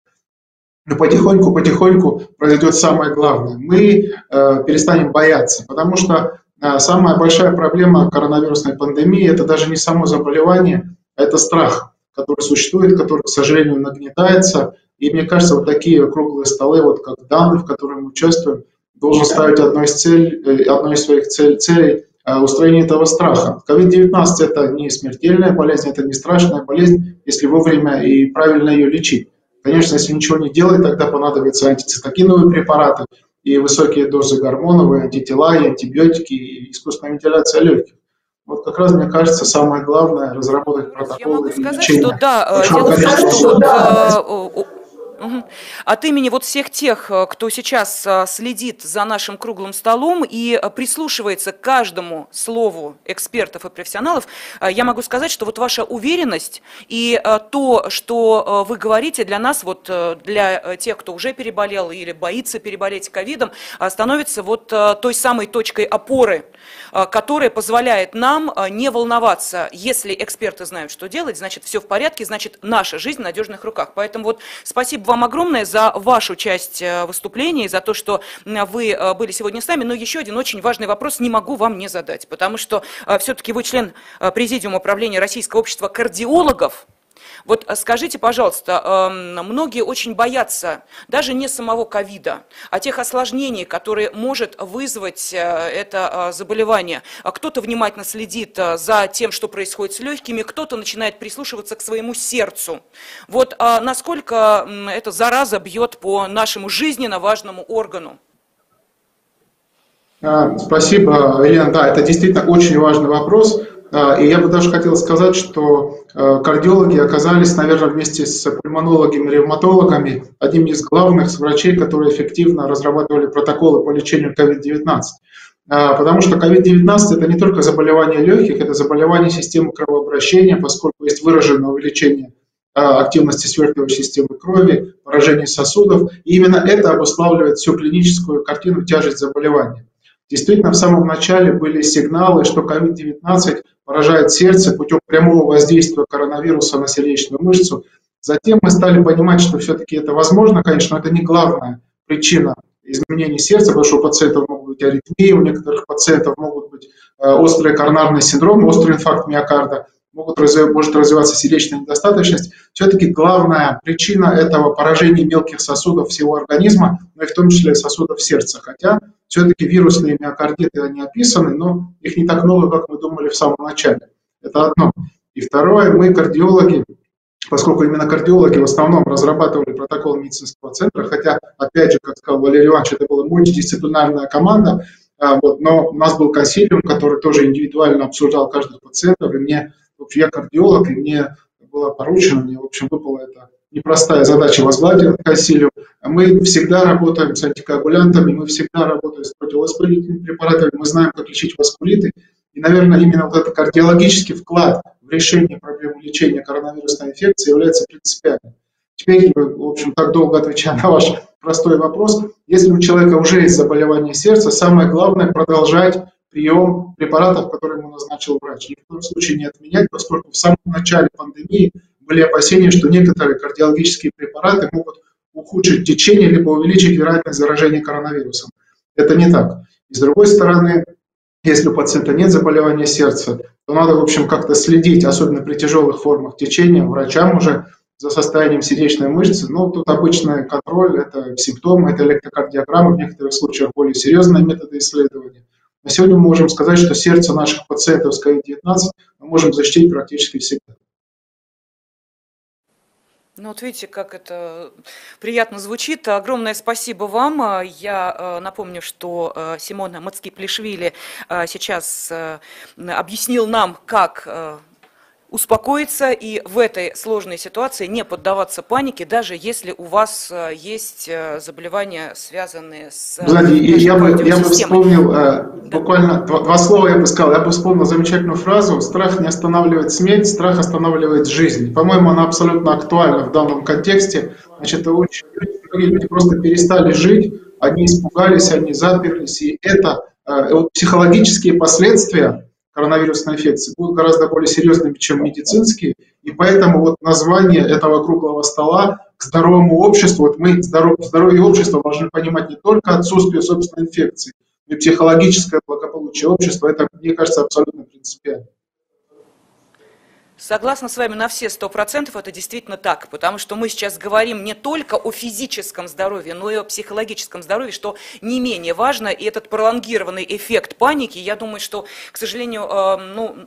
Но потихоньку-потихоньку произойдет самое главное. Мы э, перестанем бояться, потому что э, самая большая проблема коронавирусной пандемии – это даже не само заболевание, а это страх, который существует, который, к сожалению, нагнетается, и мне кажется, вот такие круглые столы, вот как данные, в которых мы участвуем, должен ставить одной из, цель, э, одной из своих цель, целей э, устранение этого страха. COVID-19 это не смертельная болезнь, это не страшная болезнь, если вовремя и правильно ее лечить. Конечно, если ничего не делать, тогда понадобятся антицитокиновые препараты и высокие дозы гормонов, и антитела, и антибиотики, и искусственная вентиляция легких. Вот как раз, мне кажется, самое главное разработать протоколы Я могу сказать, лечения. что да, дело в том, что э, Угу. От имени вот всех тех, э, кто сейчас э, следит за нашим круглым столом и э, прислушивается к каждому слову экспертов и профессионалов, я могу сказать, что вот ваша уверенность и то, что вы говорите для нас, вот для тех, кто уже переболел или боится переболеть ковидом, становится вот той самой точкой опоры, которая позволяет нам не волноваться. Если эксперты знают, что делать, значит, все в порядке, значит, наша жизнь в надежных руках. Поэтому вот спасибо вам огромное за вашу часть э, выступления и за то, что вы э, были сегодня с нами. Но еще один очень важный вопрос не могу вам не задать, потому что э, все-таки вы член Президиума управления Российского общества кардиологов. Вот э, скажите, пожалуйста, эм, многие очень боятся даже не самого ковида, а тех осложнений, которые может вызвать э, это э, заболевание. А кто-то внимательно следит за тем, что происходит с легкими, кто-то начинает прислушиваться к своему сердцу. Вот а насколько эта зараза бьет по нашему жизненно важному органу? А, спасибо, Елена. Да, это действительно очень важный вопрос. И я бы даже хотел сказать, что кардиологи оказались, наверное, вместе с пульмонологами, ревматологами, одним из главных врачей, которые эффективно разрабатывали протоколы по лечению COVID-19. А, потому что COVID-19 это не только заболевание легких, это заболевание системы кровообращения, поскольку есть выраженное увеличение а, активности сверхновой системы крови, поражение сосудов. И именно это обуславливает всю клиническую картину, тяжесть заболевания. Действительно, в самом начале были сигналы, что COVID-19 поражает сердце путем прямого воздействия коронавируса на сердечную мышцу. Затем мы стали понимать, что все-таки это возможно, конечно, но это не главная причина изменений сердца, потому что у пациентов могут быть аритмии, у некоторых пациентов могут быть э, острые коронарные синдромы, острый инфаркт миокарда. Могут может развиваться сердечная недостаточность. Все-таки главная причина этого поражения мелких сосудов всего организма, но и в том числе сосудов сердца. Хотя все-таки вирусные миокардиты, они описаны, но их не так много, как мы думали в самом начале. Это одно. И второе, мы, кардиологи, поскольку именно кардиологи в основном разрабатывали протокол медицинского центра, хотя, опять же, как сказал Валерий Иванович, это была мультидисциплинарная команда, а, вот, но у нас был консилиум, который тоже индивидуально обсуждал каждых пациентов, и мне, общем, я кардиолог, и мне было поручено, мне, в общем, выпала эта непростая задача возглавить консилиум. Мы всегда работаем с антикоагулянтами, мы всегда работаем с противовоспалительными препаратами, мы знаем, как лечить васкулиты, и, наверное, именно вот этот кардиологический вклад в решение проблемы лечения коронавирусной инфекции является принципиальным. Теперь, в общем, так долго отвечая на ваш простой вопрос, если у человека уже есть заболевание сердца, самое главное продолжать прием препаратов, которые ему назначил врач. Ни в коем случае не отменять, поскольку в самом начале пандемии были опасения, что некоторые кардиологические препараты могут ухудшить течение либо увеличить вероятность заражения коронавирусом. Это не так. И с другой стороны, если у пациента нет заболевания сердца, то надо, в общем, как-то следить, особенно при тяжелых формах течения, врачам уже за состоянием сердечной мышцы. Ну, тут обычный контроль, это симптомы, это электрокардиограмма, в некоторых случаях более серьезные методы исследования. На сегодня мы можем сказать, что сердце наших пациентов с COVID-19 мы можем защитить практически всегда. Ну вот видите, как это приятно звучит. Огромное спасибо вам. Я э, напомню, что э, Симона Мацки-Плешвили сейчас объяснил нам, как успокоиться и в этой сложной ситуации не поддаваться панике, даже если у вас э, есть э, заболевания, связанные с... Э, Знаете, я бы, я бы вспомнил, да. буквально два, два слова я бы сказал, я бы вспомнил замечательную фразу «Страх не останавливает смерть, страх останавливает жизнь». По-моему, она абсолютно актуальна в данном контексте. Значит, очень многие люди просто перестали жить, они испугались, они заперлись, и это психологические последствия коронавирусной инфекции будут гораздо более серьезными, чем медицинские. И поэтому вот название этого круглого стола к здоровому обществу, вот мы здоров, здоровье общества должны понимать не только отсутствие собственной инфекции, но и психологическое благополучие общества. Это, мне кажется, абсолютно принципиально. Согласна с вами на все сто процентов, это действительно так, потому что мы сейчас говорим не только о физическом здоровье, но и о психологическом здоровье, что не менее важно, и этот пролонгированный эффект паники, я думаю, что, к сожалению, э, ну,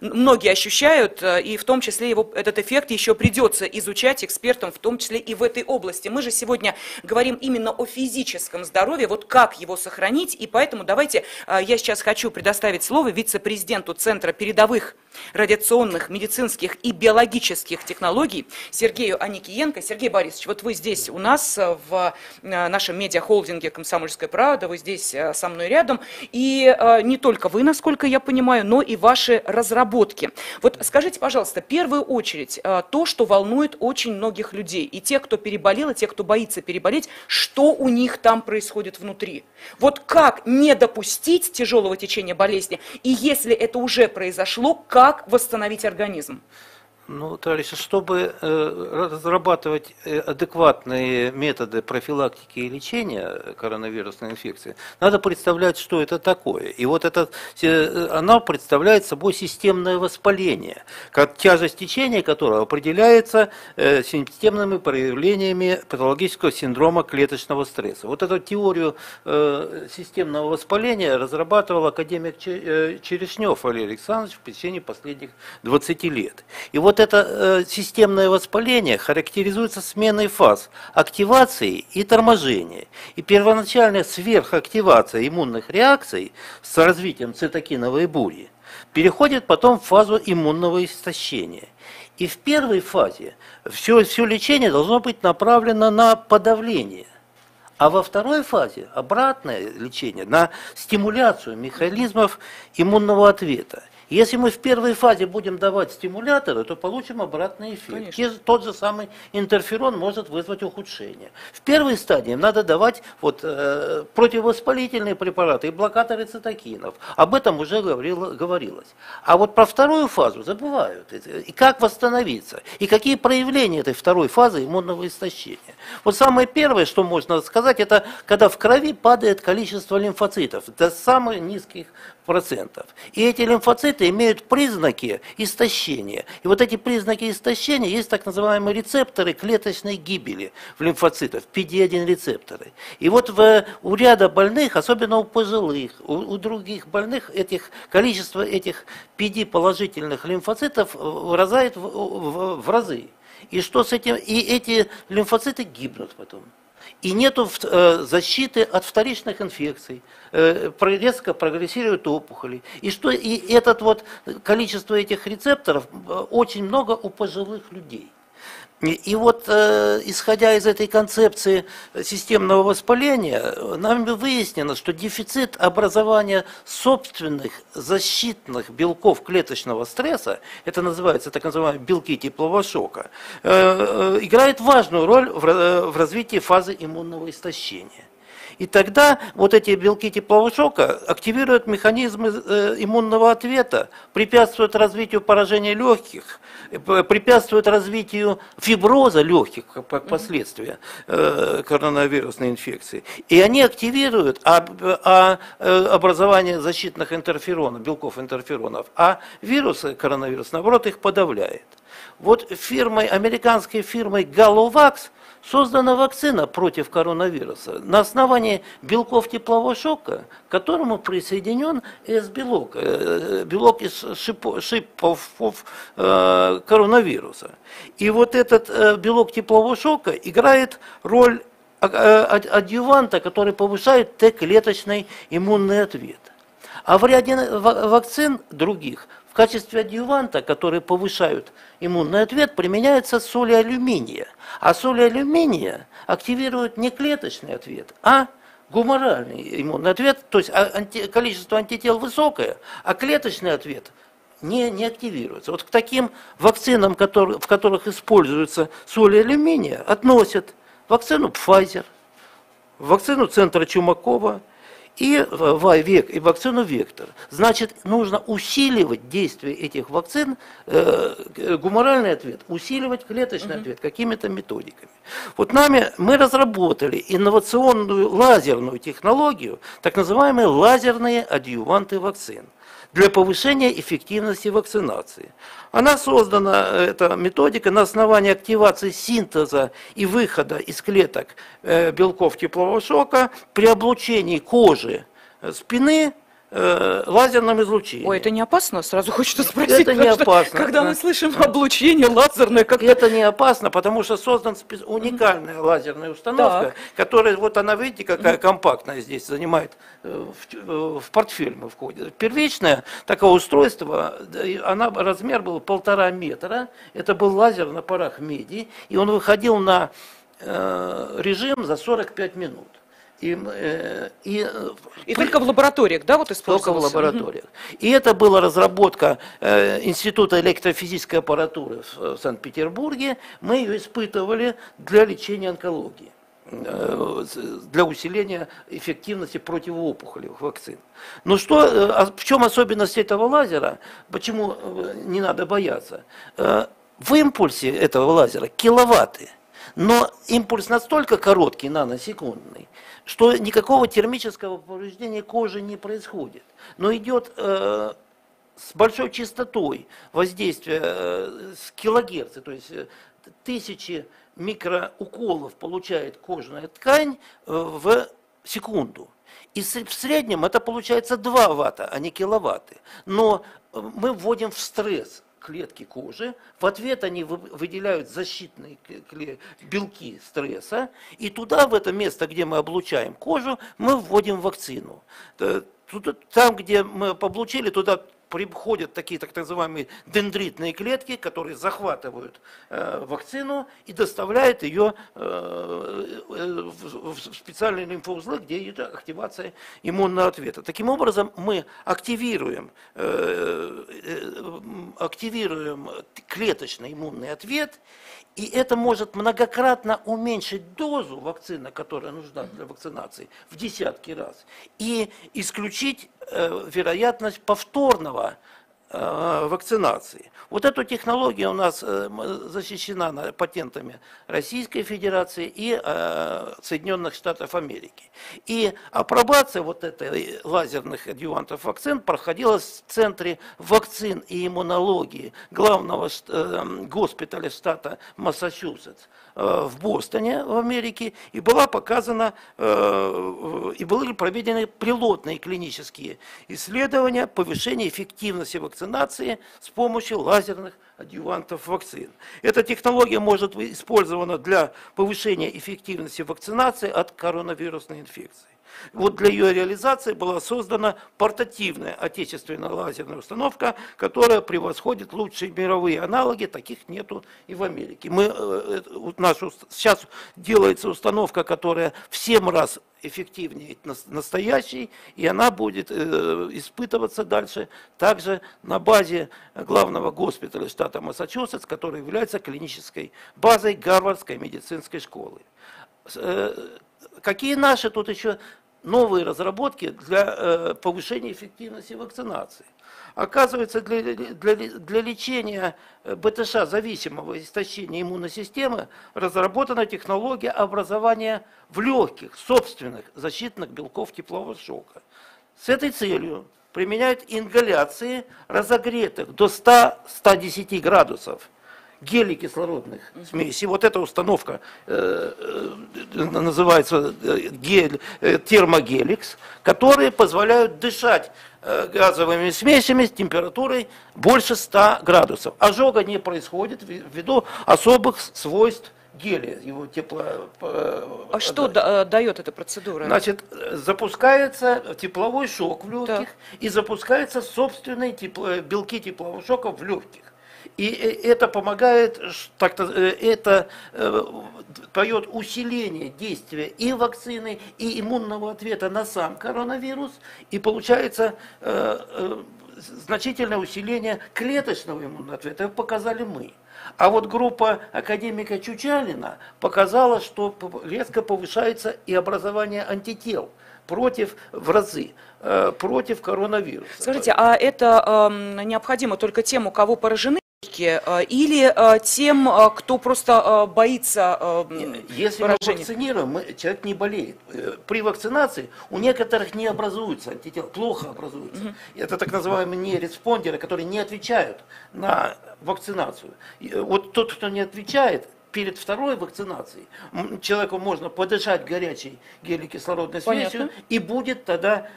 многие ощущают, э, и в том числе его, этот эффект еще придется изучать экспертам, в том числе и в этой области. Мы же сегодня говорим именно о физическом здоровье, вот как его сохранить, и поэтому давайте э, я сейчас хочу предоставить слово вице-президенту Центра передовых радиационных, медицинских и биологических технологий Сергею Аникиенко. Сергей Борисович, вот вы здесь у нас э, в нашем медиахолдинге «Комсомольская правда», вы здесь со мной рядом, и не только вы, насколько я понимаю, но и ваши разработки. Вот скажите, пожалуйста, в первую очередь, э, то, что волнует очень многих людей, и тех, кто переболел, и тех, кто боится переболеть, что у них там происходит внутри? Вот как не допустить тяжелого течения болезни, и если это уже произошло, как восстановить организм? Ну, товарищи, чтобы э, разрабатывать э, адекватные методы профилактики и лечения коронавирусной инфекции, надо представлять, что это такое. И вот это, э, оно представляет собой системное воспаление, как тяжесть течения которого определяется системными проявлениями патологического синдрома клеточного стресса. Вот эту теорию системного воспаления разрабатывал академик Черешнев Валерий Александрович в течение последних 20 лет. И вот это э, системное воспаление характеризуется сменой фаз активации и торможения. И первоначальная сверхактивация иммунных реакций с развитием цитокиновой бури переходит потом в фазу иммунного истощения. И в первой фазе все, все лечение должно быть направлено на подавление. А во второй фазе обратное лечение на стимуляцию механизмов иммунного ответа. Если мы в первой фазе будем давать стимуляторы, то получим обратный эффект. Конечно. Тот же самый интерферон может вызвать ухудшение. В первой стадии надо давать вот, э, противовоспалительные препараты и блокаторы цитокинов. Об этом уже говорило, говорилось. А вот про вторую фазу забывают. И как восстановиться? И какие проявления этой второй фазы иммунного истощения? Вот самое первое, что можно сказать, это когда в крови падает количество лимфоцитов до самых низких процентов. И эти лимфоциты лимфоциты имеют признаки истощения. И вот эти признаки истощения есть так называемые рецепторы клеточной гибели в лимфоцитах, PD-1 рецепторы. И вот в, у ряда больных, особенно у пожилых, у, у других больных, этих, количество этих PD положительных лимфоцитов выразает в, в, в разы. И что с этим? И эти лимфоциты гибнут потом и нет э, защиты от вторичных инфекций, э, резко прогрессируют опухоли. И, что, и этот вот количество этих рецепторов э, очень много у пожилых людей. И вот, э, исходя из этой концепции системного воспаления, нам выяснено, что дефицит образования собственных защитных белков клеточного стресса, это называется так называемые белки теплового шока, э, э, играет важную роль в развитии фазы иммунного истощения. И тогда вот эти белки теплового шока активируют механизмы иммунного ответа, препятствуют развитию поражения легких, препятствует развитию фиброза легких как последствия э, коронавирусной инфекции. И они активируют а, а, э, образование защитных интерферонов, белков интерферонов, а вирус коронавирус, наоборот, их подавляет. Вот фирмой, американской фирмой Galovax создана вакцина против коронавируса на основании белков теплового шока, к которому присоединен S-белок, э, белок из шипов э, коронавируса. И вот этот э, белок теплового шока играет роль адъюванта, который повышает Т-клеточный иммунный ответ. А в ряде вакцин других в качестве адъюванта, которые повышают иммунный ответ, применяются соли алюминия. А соли алюминия активируют не клеточный ответ, а гуморальный иммунный ответ, то есть а, анти, количество антител высокое, а клеточный ответ не, не активируется. Вот к таким вакцинам, которые, в которых используются соли алюминия, относят вакцину Pfizer, вакцину центра Чумакова, и, век, и вакцину Вектор. Значит, нужно усиливать действие этих вакцин, э, гуморальный ответ, усиливать клеточный угу. ответ какими-то методиками. Вот нами мы разработали инновационную лазерную технологию, так называемые лазерные адъюванты вакцин для повышения эффективности вакцинации. Она создана, эта методика, на основании активации синтеза и выхода из клеток э, белков теплового шока при облучении кожи э, спины э, лазерном излучении. Ой, это не опасно? Сразу хочется спросить. Это не опасно. Когда мы слышим облучение лазерное, как Это не опасно, потому что создана уникальная лазерная установка, так. которая, вот она, видите, какая компактная здесь, занимает, э, в, в портфель мы входим. Первичное такое устройство, она, размер был полтора метра, это был лазер на парах меди, и он выходил на э, режим за 45 минут. И, э, и, и только в лабораториях, да, вот использовался? Только в лабораториях. И это была разработка э, Института электрофизической аппаратуры в, Санкт-Петербурге. Мы ее испытывали для лечения онкологии э, для усиления эффективности противоопухолевых вакцин. Но что, э, а в чем особенность этого лазера? Почему не надо бояться? В импульсе этого лазера киловатты. Но импульс настолько короткий, наносекундный, что никакого термического повреждения кожи не происходит. Но идет э, с большой частотой воздействия э, с килогерца, то есть э, тысячи микроуколов получает кожная ткань э, в секунду. И в среднем это получается 2 ватта, а не киловатты. Но э, мы вводим в стресс клетки кожи, в ответ они выделяют защитные белки стресса, и туда, в это место, где мы облучаем кожу, мы вводим вакцину. Там, где мы облучили, туда приходят такие так называемые дендритные клетки, которые захватывают э, вакцину и доставляют ее э, в, специальные лимфоузлы, где идет активация иммунного ответа. Таким образом, мы активируем, э, активируем клеточный иммунный ответ, и это может многократно уменьшить дозу вакцины, которая нужна для вакцинации, в десятки раз, и исключить э, вероятность повторного вакцинации. Вот эта технология у нас э, защищена патентами Российской Федерации и э, Соединенных Штатов Америки. И апробация вот этой лазерных адъювантов вакцин проходила в Центре вакцин и иммунологии главного госпиталя штата Массачусетс в Бостоне в Америке и была показана и были проведены пилотные клинические исследования повышения эффективности вакцинации с помощью лазерных адъювантов вакцин. Эта технология может быть использована для повышения эффективности вакцинации от коронавирусной инфекции. Вот для ее реализации была создана портативная отечественная лазерная установка, которая превосходит лучшие мировые аналоги, таких нету и в Америке. Мы, э, нашу, сейчас делается установка, которая в 7 раз эффективнее настоящей, и она будет э, испытываться дальше также на базе главного госпиталя штата Массачусетс, который является клинической базой Гарвардской медицинской школы. Какие наши тут еще новые разработки для э, повышения эффективности вакцинации. Оказывается, для, для, для лечения э, БТШ зависимого истощения иммунной системы разработана технология образования в легких собственных защитных белков теплового шока. С этой целью применяют ингаляции разогретых до 100-110 градусов – гелий кислородных смесей. Вот эта установка э, э, называется э, гель, э, термогеликс, которые позволяют дышать газовыми смесями с температурой больше 100 градусов. Ожога не происходит ввиду особых свойств гелия, его тепло... А что да, дает эта процедура? Значит, запускается тепловой шок в легких так. и запускаются собственные тепло, белки теплового шока в легких. И э, это помогает, э, это э, дает усиление действия и вакцины, и иммунного ответа на сам коронавирус, и получается значительное усиление клеточного иммунного ответа. Это показали мы. А вот группа академика Чучалина показала, что резко повышается и образование антител против в разы против коронавируса. Скажите, а это э, необходимо только тем, у кого поражены или э, тем, э, кто просто боится Если поражения? мы вакцинируем, мы, человек не болеет. При вакцинации у некоторых не образуются антитела, плохо образуются. Угу. Это так называемые нереспондеры, которые не отвечают на вакцинацию. Вот тот, кто не отвечает, перед второй вакцинацией человеку можно подышать горячей геликислородной смесью, Понятно. и будет тогда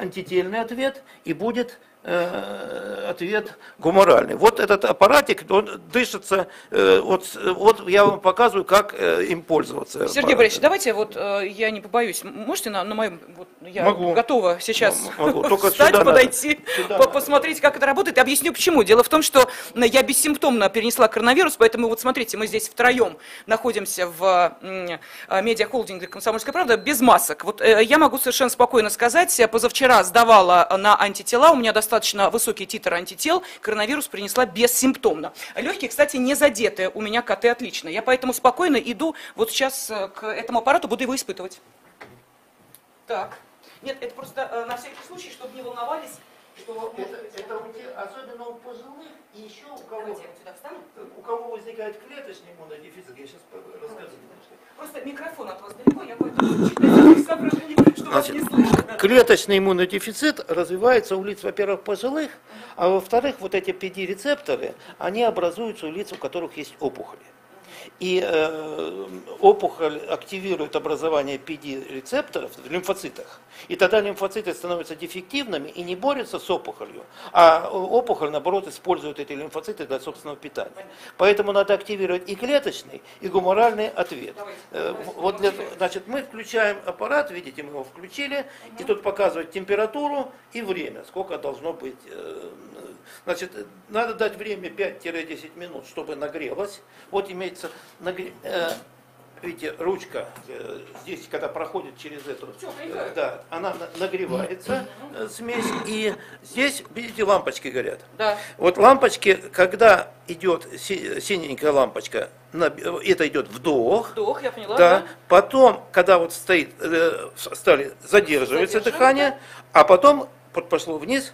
антительный ответ, и будет Э, ответ гуморальный. Вот этот аппаратик, он дышится, э, вот, вот я вам показываю, как э, им пользоваться. Сергей Борисович, давайте вот, я не побоюсь, можете на, на моем, вот, я могу. готова сейчас могу. Только встать, подойти, сюда посмотреть, как это работает. Объясню почему. Дело в том, что я бессимптомно перенесла коронавирус, поэтому вот смотрите, мы здесь втроем находимся в медиахолдинге «Комсомольская правда» без масок. Вот я могу совершенно спокойно сказать, позавчера сдавала на антитела, у меня достаточно достаточно высокий титр антител, коронавирус принесла бессимптомно. Легкие, кстати, не задеты, у меня КТ отлично. Я поэтому спокойно иду вот сейчас э, к этому аппарату, буду его испытывать. Так. Нет, это просто э, на всякий случай, чтобы не волновались, что... Это, это у тебя, особенно у пожилых, и еще у кого, у кого возникает клеточный иммунодефицит, я сейчас расскажу. Просто микрофон от вас далеко, я поэтому Значит, клеточный иммунодефицит развивается у лиц, во-первых, пожилых, а во-вторых, вот эти PD-рецепторы, они образуются у лиц, у которых есть опухоли и э, опухоль активирует образование PD-рецепторов в лимфоцитах, и тогда лимфоциты становятся дефективными и не борются с опухолью, а опухоль, наоборот, использует эти лимфоциты для собственного питания. Поэтому надо активировать и клеточный, и гуморальный ответ. Э, вот для, значит, мы включаем аппарат, видите, мы его включили, и тут показывает температуру и время, сколько должно быть э, Значит, надо дать время 5-10 минут, чтобы нагрелось. Вот имеется, э, видите, ручка э, здесь, когда проходит через эту, э, да, она нагревается, э, смесь, и здесь, видите, лампочки горят. Да. Вот лампочки, когда идет синенькая лампочка, это идет вдох. Вдох, я поняла. Да. да. Потом, когда вот стоит, стали, задерживается дыхание, а потом пошло вниз,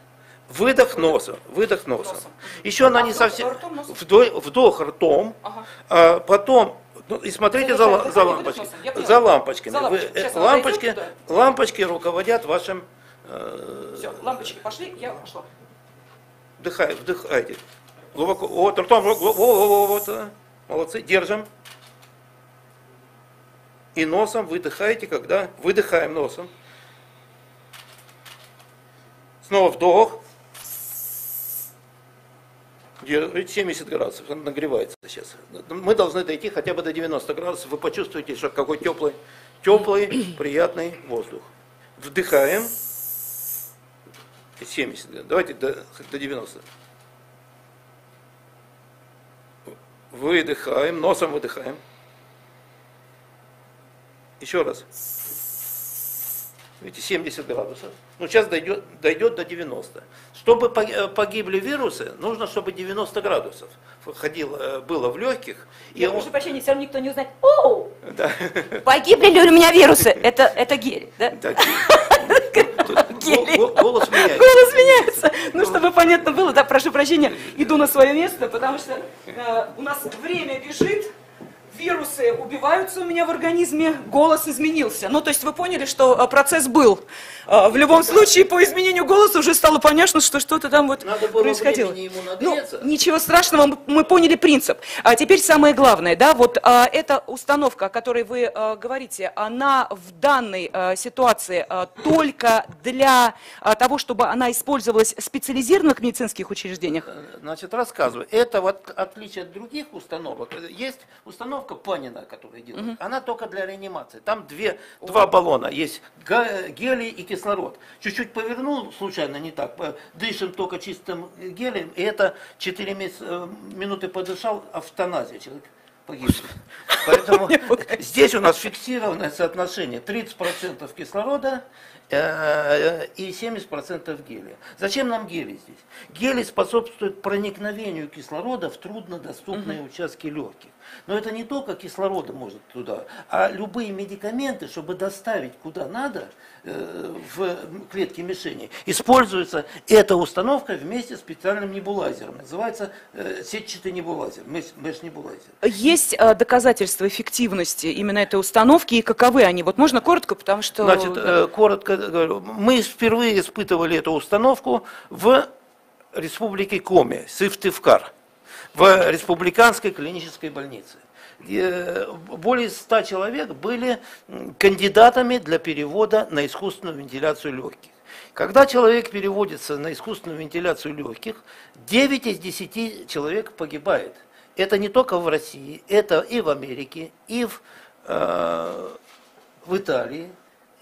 Выдох носом, выдох носом. Еще она не совсем... Вдох, вдох ртом, а потом... ну, и смотрите за, за лампочками. поняла. За лампочками. За Вы- лампочками. э, лампочки, лампочки руководят вашим... э, Все, лампочки пошли, я пошла. Вдыхай, вдыхайте. Глубоко. Вот, ртом. глубоко, во, во, во, вот. а. Молодцы. Держим. И носом выдыхаете, когда выдыхаем носом. Снова вдох. Держите 70 градусов, он нагревается сейчас. Мы должны дойти хотя бы до 90 градусов. Вы почувствуете, что какой теплый, теплый, приятный воздух. Вдыхаем. 70, давайте до, до 90. Выдыхаем, носом выдыхаем. Еще раз. Видите, 70 градусов. Ну, сейчас дойдет, дойдет до 90. Чтобы по- погибли вирусы, нужно, чтобы 90 градусов входило, э, было в легких. И Я он- прошу прощения, все равно никто не узнает. Оу, да, погибли ли у меня вирусы? Это, это гель, да? да, гол- гол- голос меняется. Голос меняется. Ну, чтобы понятно было, да, прошу прощения, иду на свое место, потому что э, у нас время бежит, вирусы убиваются у меня в организме, голос изменился. Ну, то есть вы поняли, что э, процесс был. Э, В любом случае, по изменению голоса уже стало понятно, что что-то там вот Надо было происходило. ему Ну, ничего страшного, мы, мы поняли принцип. А теперь самое главное, да, вот а, эта установка, о которой вы а, говорите, она в данной а, ситуации а, только для а, того, чтобы она использовалась в специализированных медицинских учреждениях? Значит, рассказываю. Это вот отличие от других установок. Есть установка Панина, которая делает. Она только для реанимации. Там две, два баллона. Есть гелий и кислород. Чуть-чуть повернул случайно не так. по- Дышим только чистым гелием. И это 4 минуты подышал, автоназия. Человек погиб. Поэтому здесь у нас фиксированное соотношение 30% кислорода э, и 70% гелия. Зачем нам гелий здесь? Гелий способствует проникновению кислорода в труднодоступные участки легких. Но это не только кислорода может туда, а любые медикаменты, чтобы доставить куда надо э, в клетки мишени, используется эта установка вместе с специальным небулайзером. Называется э, сетчатый небулайзер, меш-небулайзер. Есть а, доказательства эффективности именно этой установки и каковы они? Вот можно коротко, потому что... Значит, э, коротко говорю, мы впервые испытывали эту установку в республике Коми, Сыктывкар, в республиканской клинической больнице. Э, Более 100 человек были кандидатами для перевода на искусственную вентиляцию легких. Когда человек переводится на искусственную вентиляцию легких, 9 из 10 человек погибает. Это не только в России, это и в Америке, и в, э, в Италии,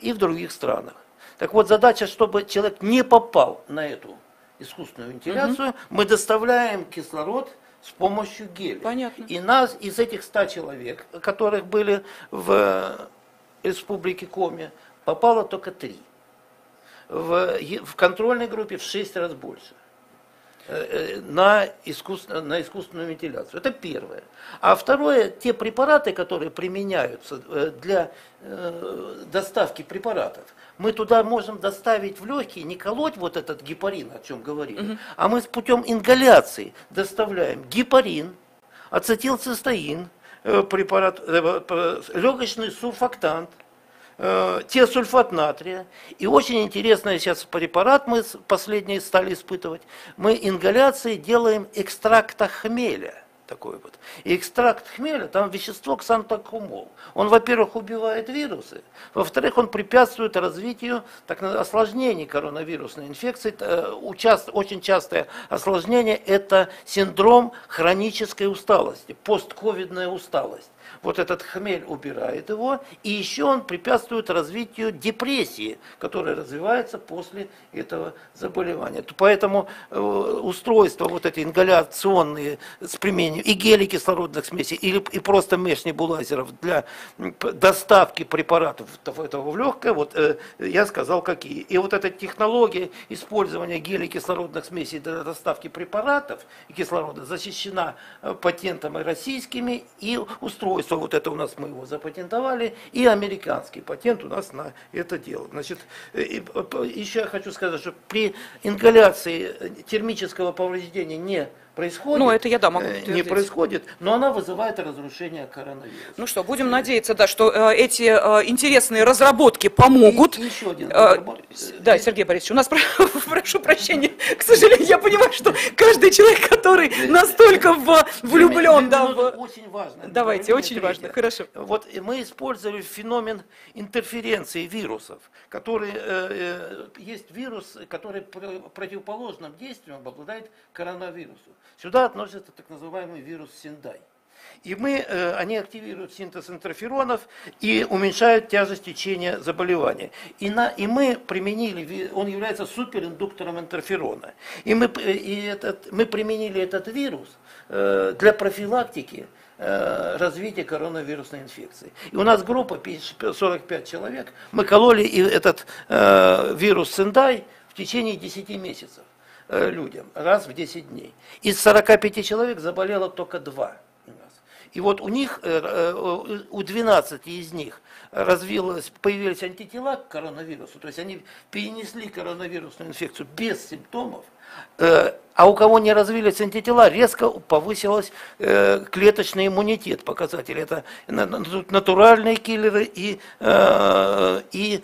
и в других странах. Так вот, задача, чтобы человек не попал на эту искусственную вентиляцию, мы доставляем кислород с помощью геля. Понятно. И нас из этих 100 человек, которых были в республике Коми, попало только 3. В, в контрольной группе в 6 раз больше э, э, на, искусственно- на искусственную вентиляцию. Это первое. А второе, те препараты, которые применяются э, для э, доставки препаратов, мы туда можем доставить в легкие, не колоть вот этот гепарин, о чем говорили, а мы с путем ингаляции доставляем гепарин, ацетилцистеин, э, препарат, э, э, легочный сурфактант, э, тиосульфат натрия. И очень интересный сейчас препарат мы последний стали испытывать. Мы ингаляции делаем экстракта хмеля. Такой вот. И экстракт хмеля, там вещество ксантокумол. Он, во-первых, убивает вирусы, во-вторых, он препятствует развитию так, на- осложнений коронавирусной инфекции. Э, очень частое осложнение – это синдром хронической усталости, постковидная усталость. Вот этот хмель убирает его, и еще он препятствует развитию депрессии, которая развивается после этого заболевания. То Поэтому э, устройства вот эти ингаляционные с применением и геликислородных смесей, или и просто меш-небулайзеров для доставки препаратов этого в легкое, вот э, я сказал какие. И вот эта технология использования геликислородных смесей для доставки препаратов и кислорода защищена э, патентами российскими, и устройство, вот это у нас мы его запатентовали, и американский патент у нас на это дело. Значит, э, еще я хочу сказать, что при ингаляции термического повреждения не происходит. Ну, это я, да, могу э, Не происходит, но она вызывает разрушение коронавируса. Ну что, будем надеяться, да, что э, эти э, интересные разработки помогут. И, еще один э, Да, Сергей Борисович, у нас, прошу прощения, к сожалению, я понимаю, что каждый человек, который настолько в, влюблен, да, в... Очень важно. Давайте, очень важно, хорошо. Вот мы использовали феномен интерференции вирусов, который, э, э, есть вирус, который противоположным действием обладает коронавирусу. Сюда относится так называемый вирус Синдай. И мы, э, они активируют синтез интерферонов и уменьшают тяжесть течения заболевания. И, на, и мы применили, он является супериндуктором интерферона. И мы, э, и этот, мы применили этот вирус э, для профилактики развития коронавирусной инфекции. И у нас группа 45 человек, мы кололи этот вирус Синдай в течение 10 месяцев. Э, людям раз в 10 дней. Из 45 человек заболело только 2. И вот у них, э, э, у 12 из них развилось, появились антитела к коронавирусу, то есть они перенесли коронавирусную инфекцию без симптомов, а у кого не развились антитела, резко повысилась клеточный иммунитет, показатель. Это натуральные киллеры и, и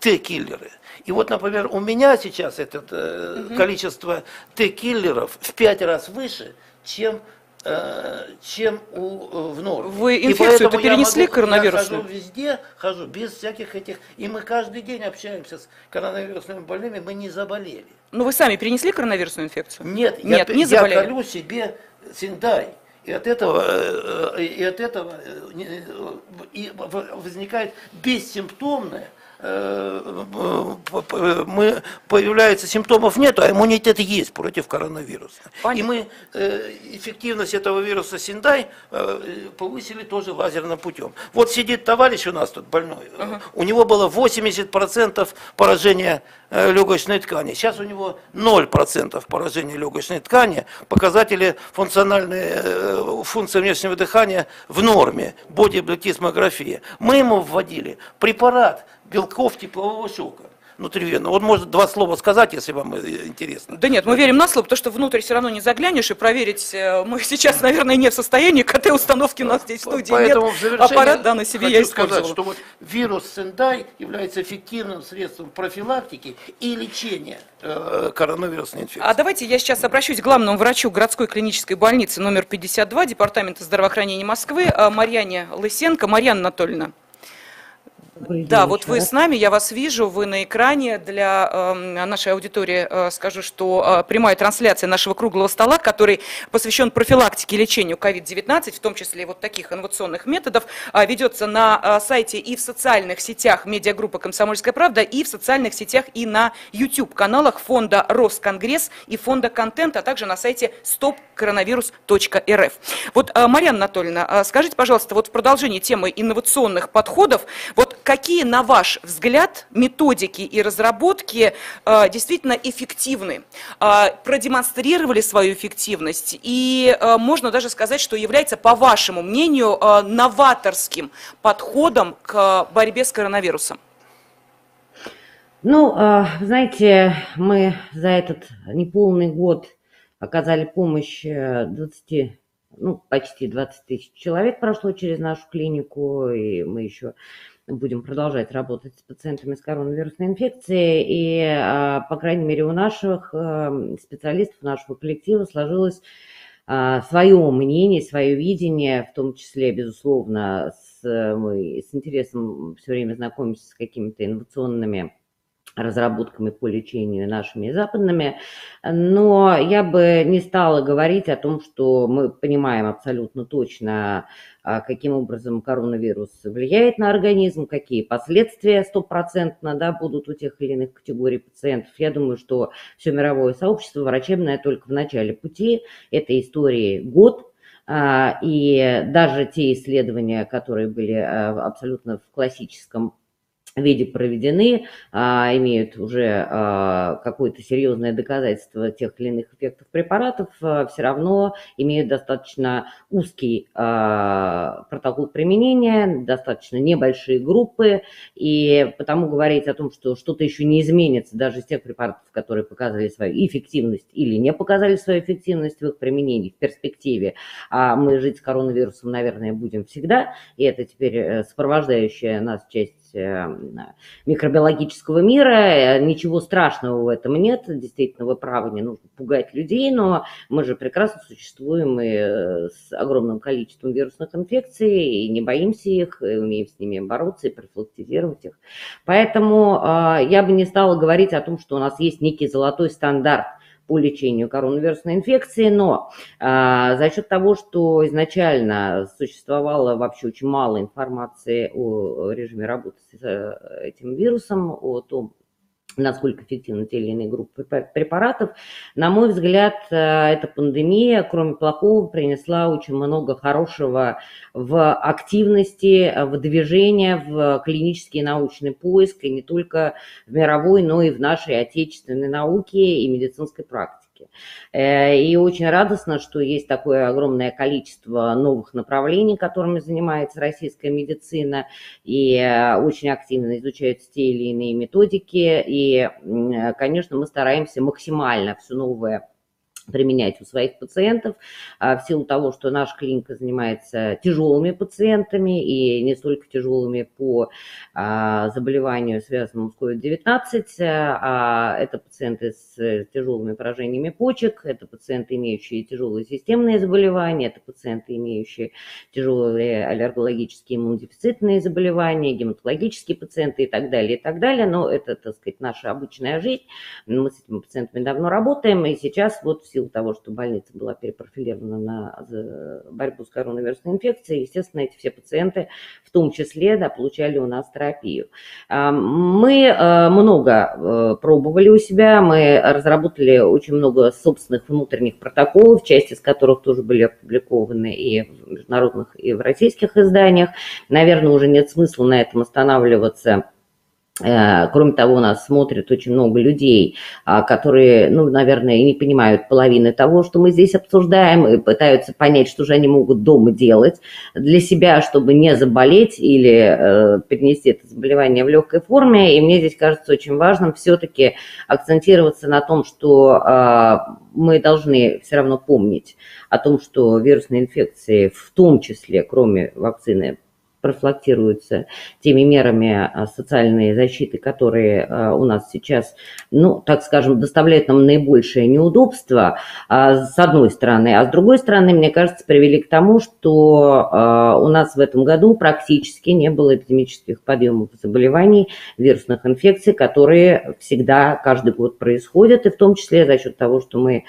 Т-киллеры. И вот, например, у меня сейчас это угу. количество Т-киллеров в пять раз выше, чем э, чем у, э, в норме. Вы инфекцию-то перенесли могу, коронавирусную? Я хожу везде, хожу без всяких этих, и мы каждый день общаемся с коронавирусными больными, мы не заболели. Ну вы сами перенесли коронавирусную инфекцию? Нет, Нет я, не заболели. я колю себе синдай. И от этого, и от этого и возникает бессимптомное мы, появляется симптомов нет, а иммунитет есть против коронавируса. Понятно. И мы э, эффективность этого вируса Синдай э, повысили тоже лазерным путем. Вот сидит товарищ у нас тут больной, uh у него было 80% поражения э, легочной ткани. Сейчас у него 0% поражения легочной ткани. Показатели функциональные, функции внешнего дыхания в норме, бодиблетисмография. Мы ему вводили препарат белков теплового шока внутривенно. Он может два слова сказать, если вам интересно. Да нет, мы верим на слово, потому что внутрь все равно не заглянешь, и проверить э, мы сейчас, наверное, не в состоянии. КТ-установки у нас здесь в студии Поэтому нет. Аппарат, да, на себе хочу я сказать, что вот вирус Сендай является эффективным средством профилактики и лечения э, коронавирусной инфекции. А давайте я сейчас обращусь к главному врачу городской клинической больницы номер 52 Департамента здравоохранения Москвы э, Марьяне Лысенко. Марьяна Анатольевна. Да, вот вы с нами, я вас вижу, вы на экране. Для э, нашей аудитории э, скажу, что э, прямая трансляция нашего круглого стола, который посвящен профилактике и лечению COVID-19, в том числе вот таких инновационных методов, э, ведется на э, сайте и в социальных сетях медиагруппы «Комсомольская правда», и в социальных сетях, и на YouTube-каналах фонда «Росконгресс» и фонда «Контент», а также на сайте stopcoronavirus.rf. Вот, э, Марьяна Анатольевна, э, скажите, пожалуйста, вот в продолжении темы инновационных подходов, вот какие, на ваш взгляд, методики и разработки э, действительно эффективны, э, продемонстрировали свою эффективность и э, можно даже сказать, что является, по вашему мнению, новаторским подходом к борьбе с коронавирусом? Ну, знаете, мы за этот неполный год оказали помощь 20 ну, почти 20 тысяч человек прошло через нашу клинику, и мы еще будем продолжать работать с пациентами с коронавирусной инфекцией. И, а, по крайней мере, у наших эм, специалистов, нашего коллектива сложилось а, свое мнение, свое видение, в том числе, безусловно, с, мы с интересом все время знакомимся с какими-то инновационными разработками по лечению нашими западными, но я бы не стала говорить о том, что мы понимаем абсолютно точно, а, каким образом коронавирус влияет на организм, какие последствия стопроцентно да, будут у тех или иных категорий пациентов. Я думаю, что все мировое сообщество врачебное только в начале пути этой истории год, а, и даже те исследования, которые были а, абсолютно в классическом виде проведены, а, имеют уже а, какое-то серьезное доказательство тех или иных эффектов препаратов, а, все равно имеют достаточно узкий а, протокол применения, достаточно небольшие группы, и потому говорить о том, что что-то еще не изменится даже из тех препаратов, которые показали свою эффективность или не показали свою эффективность в их применении в перспективе, а мы жить с коронавирусом, наверное, будем всегда, и это теперь э, сопровождающая нас часть Э, микробиологического мира. Э, ничего страшного в этом нет. Действительно, вы правы, не нужно пугать людей, но мы же прекрасно существуем и э, с огромным количеством вирусных инфекций, и не боимся их, и умеем с ними бороться и профилактизировать их. Поэтому я бы не стала говорить о том, что у нас есть некий золотой стандарт по лечению коронавирусной инфекции, но а, за счет того, что изначально существовало вообще очень мало информации о режиме работы с э, этим вирусом, о том, насколько эффективны те или иные группы препаратов. На мой взгляд, э, эта пандемия, кроме плохого, принесла очень много хорошего в активности, в движении, в клинический научный поиск, и не только в мировой, но и в нашей отечественной науке и медицинской практике практике. Э, и очень радостно, что есть такое огромное количество новых направлений, которыми занимается российская медицина, и э, очень активно изучаются те или иные методики. И, конечно, мы стараемся максимально все новое применять у своих пациентов а, в силу того, что наша клиника занимается тяжелыми пациентами и не столько тяжелыми по а, заболеванию, связанному с COVID-19, а это пациенты с тяжелыми поражениями почек, это пациенты, имеющие тяжелые системные заболевания, это пациенты, имеющие тяжелые аллергологические иммунодефицитные заболевания, гематологические пациенты и так далее, и так далее. Но это, так сказать, наша обычная жизнь. Мы с этими пациентами давно работаем, и сейчас вот силу того, что больница была перепрофилирована на борьбу с коронавирусной инфекцией, естественно, эти все пациенты в том числе да, получали у нас терапию. А, мы э, много э, пробовали у себя, мы разработали очень много собственных внутренних протоколов, часть из которых тоже были опубликованы и в международных, и в российских изданиях. Наверное, уже нет смысла на этом останавливаться кроме того, нас смотрят очень много людей, а, которые, ну, наверное, и не понимают половины того, что мы здесь обсуждаем, и пытаются понять, что же они могут дома делать для себя, чтобы не заболеть или э, перенести это заболевание в легкой форме. И мне здесь кажется очень важным все-таки акцентироваться на том, что э, мы должны все равно помнить о том, что вирусные инфекции, в том числе, кроме вакцины, профилактируются теми мерами а, социальной защиты, которые а, у нас сейчас, ну, так скажем, доставляют нам наибольшее неудобство, а, с одной стороны. А с другой стороны, мне кажется, привели к тому, что у нас в этом году практически не было эпидемических подъемов заболеваний, вирусных инфекций, которые всегда каждый год происходят, и в том числе за счет того, что мы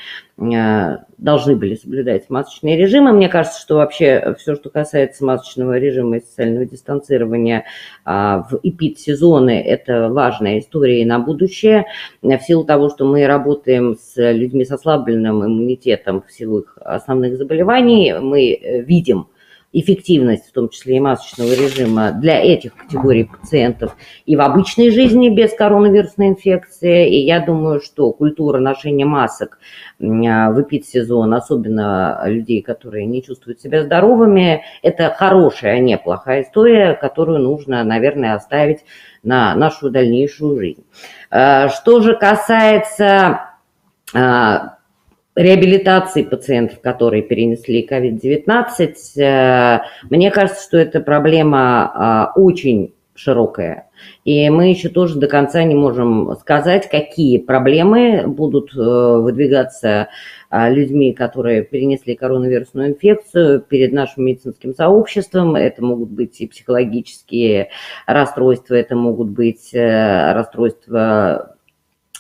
должны были соблюдать масочные режимы. Мне кажется, что вообще все, что касается масочного режима и социального дистанцирования а, в эпид-сезоны, это важная история и на будущее. В силу того, что мы работаем с людьми с ослабленным иммунитетом в силу их основных заболеваний, мы э, видим, эффективность, в том числе и масочного режима, для этих категорий пациентов и в обычной жизни без коронавирусной инфекции. И я думаю, что культура ношения масок а, в эпид-сезон, особенно людей, которые не чувствуют себя здоровыми, это хорошая, а не плохая история, которую нужно, наверное, оставить на нашу дальнейшую жизнь. А, что же касается реабилитации пациентов, которые перенесли COVID-19. Э, мне кажется, что эта проблема а, очень широкое. И мы еще тоже до конца не можем сказать, какие проблемы будут выдвигаться людьми, которые перенесли коронавирусную инфекцию перед нашим медицинским сообществом. Это могут быть и психологические расстройства, это могут быть расстройства Э,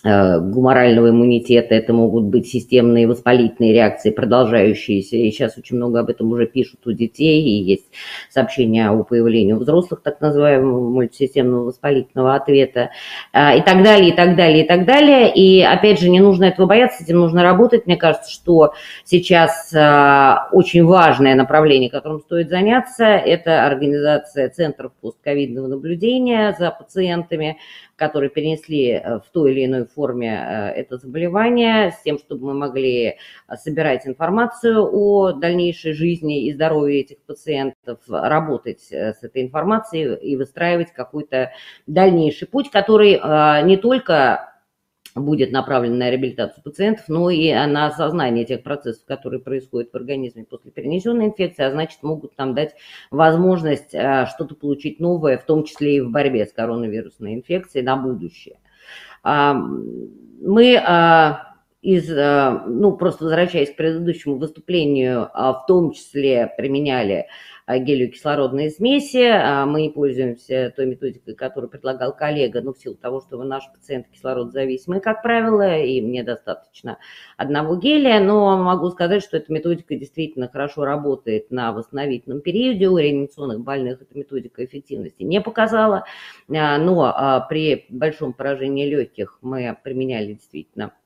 гуморального иммунитета, это могут быть системные воспалительные реакции, продолжающиеся, и сейчас очень много об этом уже пишут у детей, и есть сообщения о появлении у взрослых так называемого мультисистемного воспалительного ответа, э, и так далее, и так далее, и так далее. И опять же, не нужно этого бояться, этим нужно работать. Мне кажется, что сейчас э, очень важное направление, которым стоит заняться, это организация центров постковидного наблюдения за пациентами, которые перенесли э, в той или иной форме э, это заболевание, с тем, чтобы мы могли э, собирать информацию о дальнейшей жизни и здоровье этих пациентов, работать с этой информацией и выстраивать какой-то дальнейший путь, который не только будет направлен на реабилитацию пациентов, но и на осознание тех процессов, которые происходят в организме после перенесенной инфекции, а значит могут нам дать возможность э, что-то получить новое, в том числе и в борьбе с коронавирусной инфекцией на будущее. Мы а, из, э, ну, просто возвращаясь к предыдущему выступлению, а, в том числе применяли а, гелиокислородные смеси. А, мы не пользуемся той методикой, которую предлагал коллега, но в силу того, что вы пациент кислородозависимый, как правило, и мне достаточно одного гелия, но могу сказать, что эта методика действительно хорошо работает на восстановительном периоде. У реанимационных больных эта методика эффективности не показала, а, но при большом поражении легких мы применяли действительно а,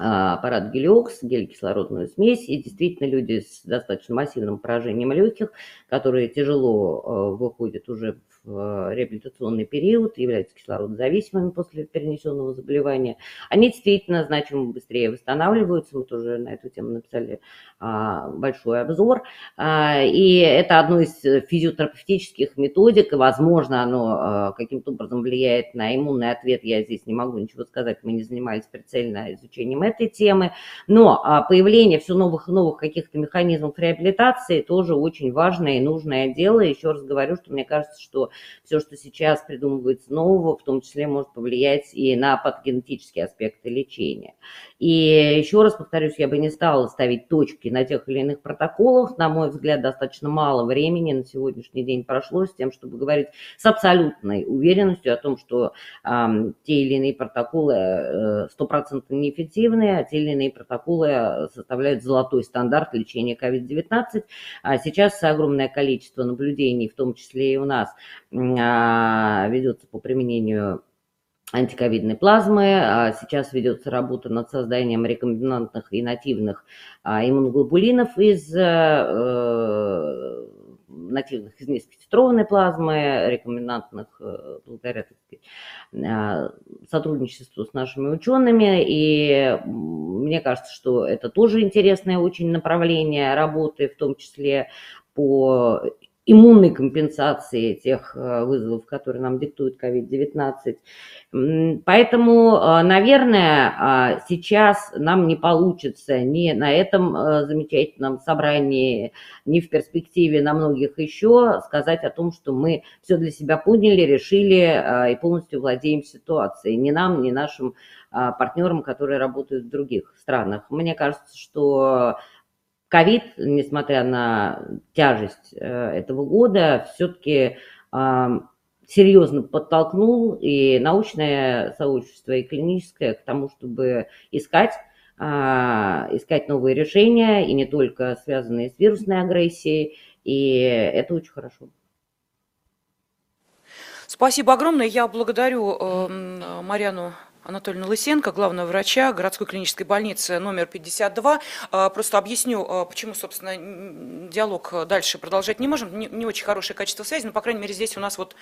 аппарат Гелиокс, гель-кислородную смесь, и действительно люди с достаточно массивным поражением легких, которые тяжело а, выходят уже в реабилитационный период, являются кислородозависимыми после перенесенного заболевания, они действительно значимо быстрее восстанавливаются. Мы тоже на эту тему написали а, большой обзор. А, и это одно из физиотерапевтических методик, возможно, оно а, каким-то образом влияет на иммунный ответ. Я здесь не могу ничего сказать, мы не занимались прицельно изучением этой темы. Но появление все новых и новых каких-то механизмов реабилитации тоже очень важное и нужное дело. Еще раз говорю, что мне кажется, что все, что сейчас придумывается нового, в том числе может повлиять и на патогенетические аспекты лечения. И еще раз повторюсь, я бы не стала ставить точки на тех или иных протоколах. На мой взгляд, достаточно мало времени на сегодняшний день прошло с тем, чтобы говорить с абсолютной уверенностью о том, что э, те или иные протоколы э, стопроцентно э, неэффективны, а те или иные протоколы составляют золотой стандарт лечения COVID-19. А сейчас огромное количество наблюдений, в том числе и у нас, ведется по применению антиковидной плазмы. А сейчас ведется работа над созданием рекомбинантных и нативных а, иммуноглобулинов из э, нативных из низкотитрованной плазмы, рекомбинантных э, благодаря сотрудничеству с нашими учеными. И мне кажется, что это тоже интересное очень направление работы, в том числе по иммунной компенсации тех э, вызовов, которые нам диктует COVID-19. Поэтому, э, наверное, а, сейчас нам не получится ни на этом э, замечательном собрании, ни в перспективе на многих еще сказать о том, что мы все для себя поняли, решили и полностью владеем ситуацией. Ни нам, ни нашим а, партнерам, которые работают в других странах. Мне кажется, что ковид, несмотря на тяжесть э, этого года, все-таки серьезно подтолкнул и научное сообщество, и клиническое к тому, чтобы искать а, искать новые решения, и не только связанные с вирусной агрессией, и это очень хорошо. Спасибо огромное. Я благодарю э, Марьяну Анатольевна Лысенко, главного врача городской клинической больницы номер 52. А, просто объясню, а, почему, собственно, диалог дальше продолжать не можем. Не, не очень хорошее качество связи, но, по крайней мере, здесь у нас вот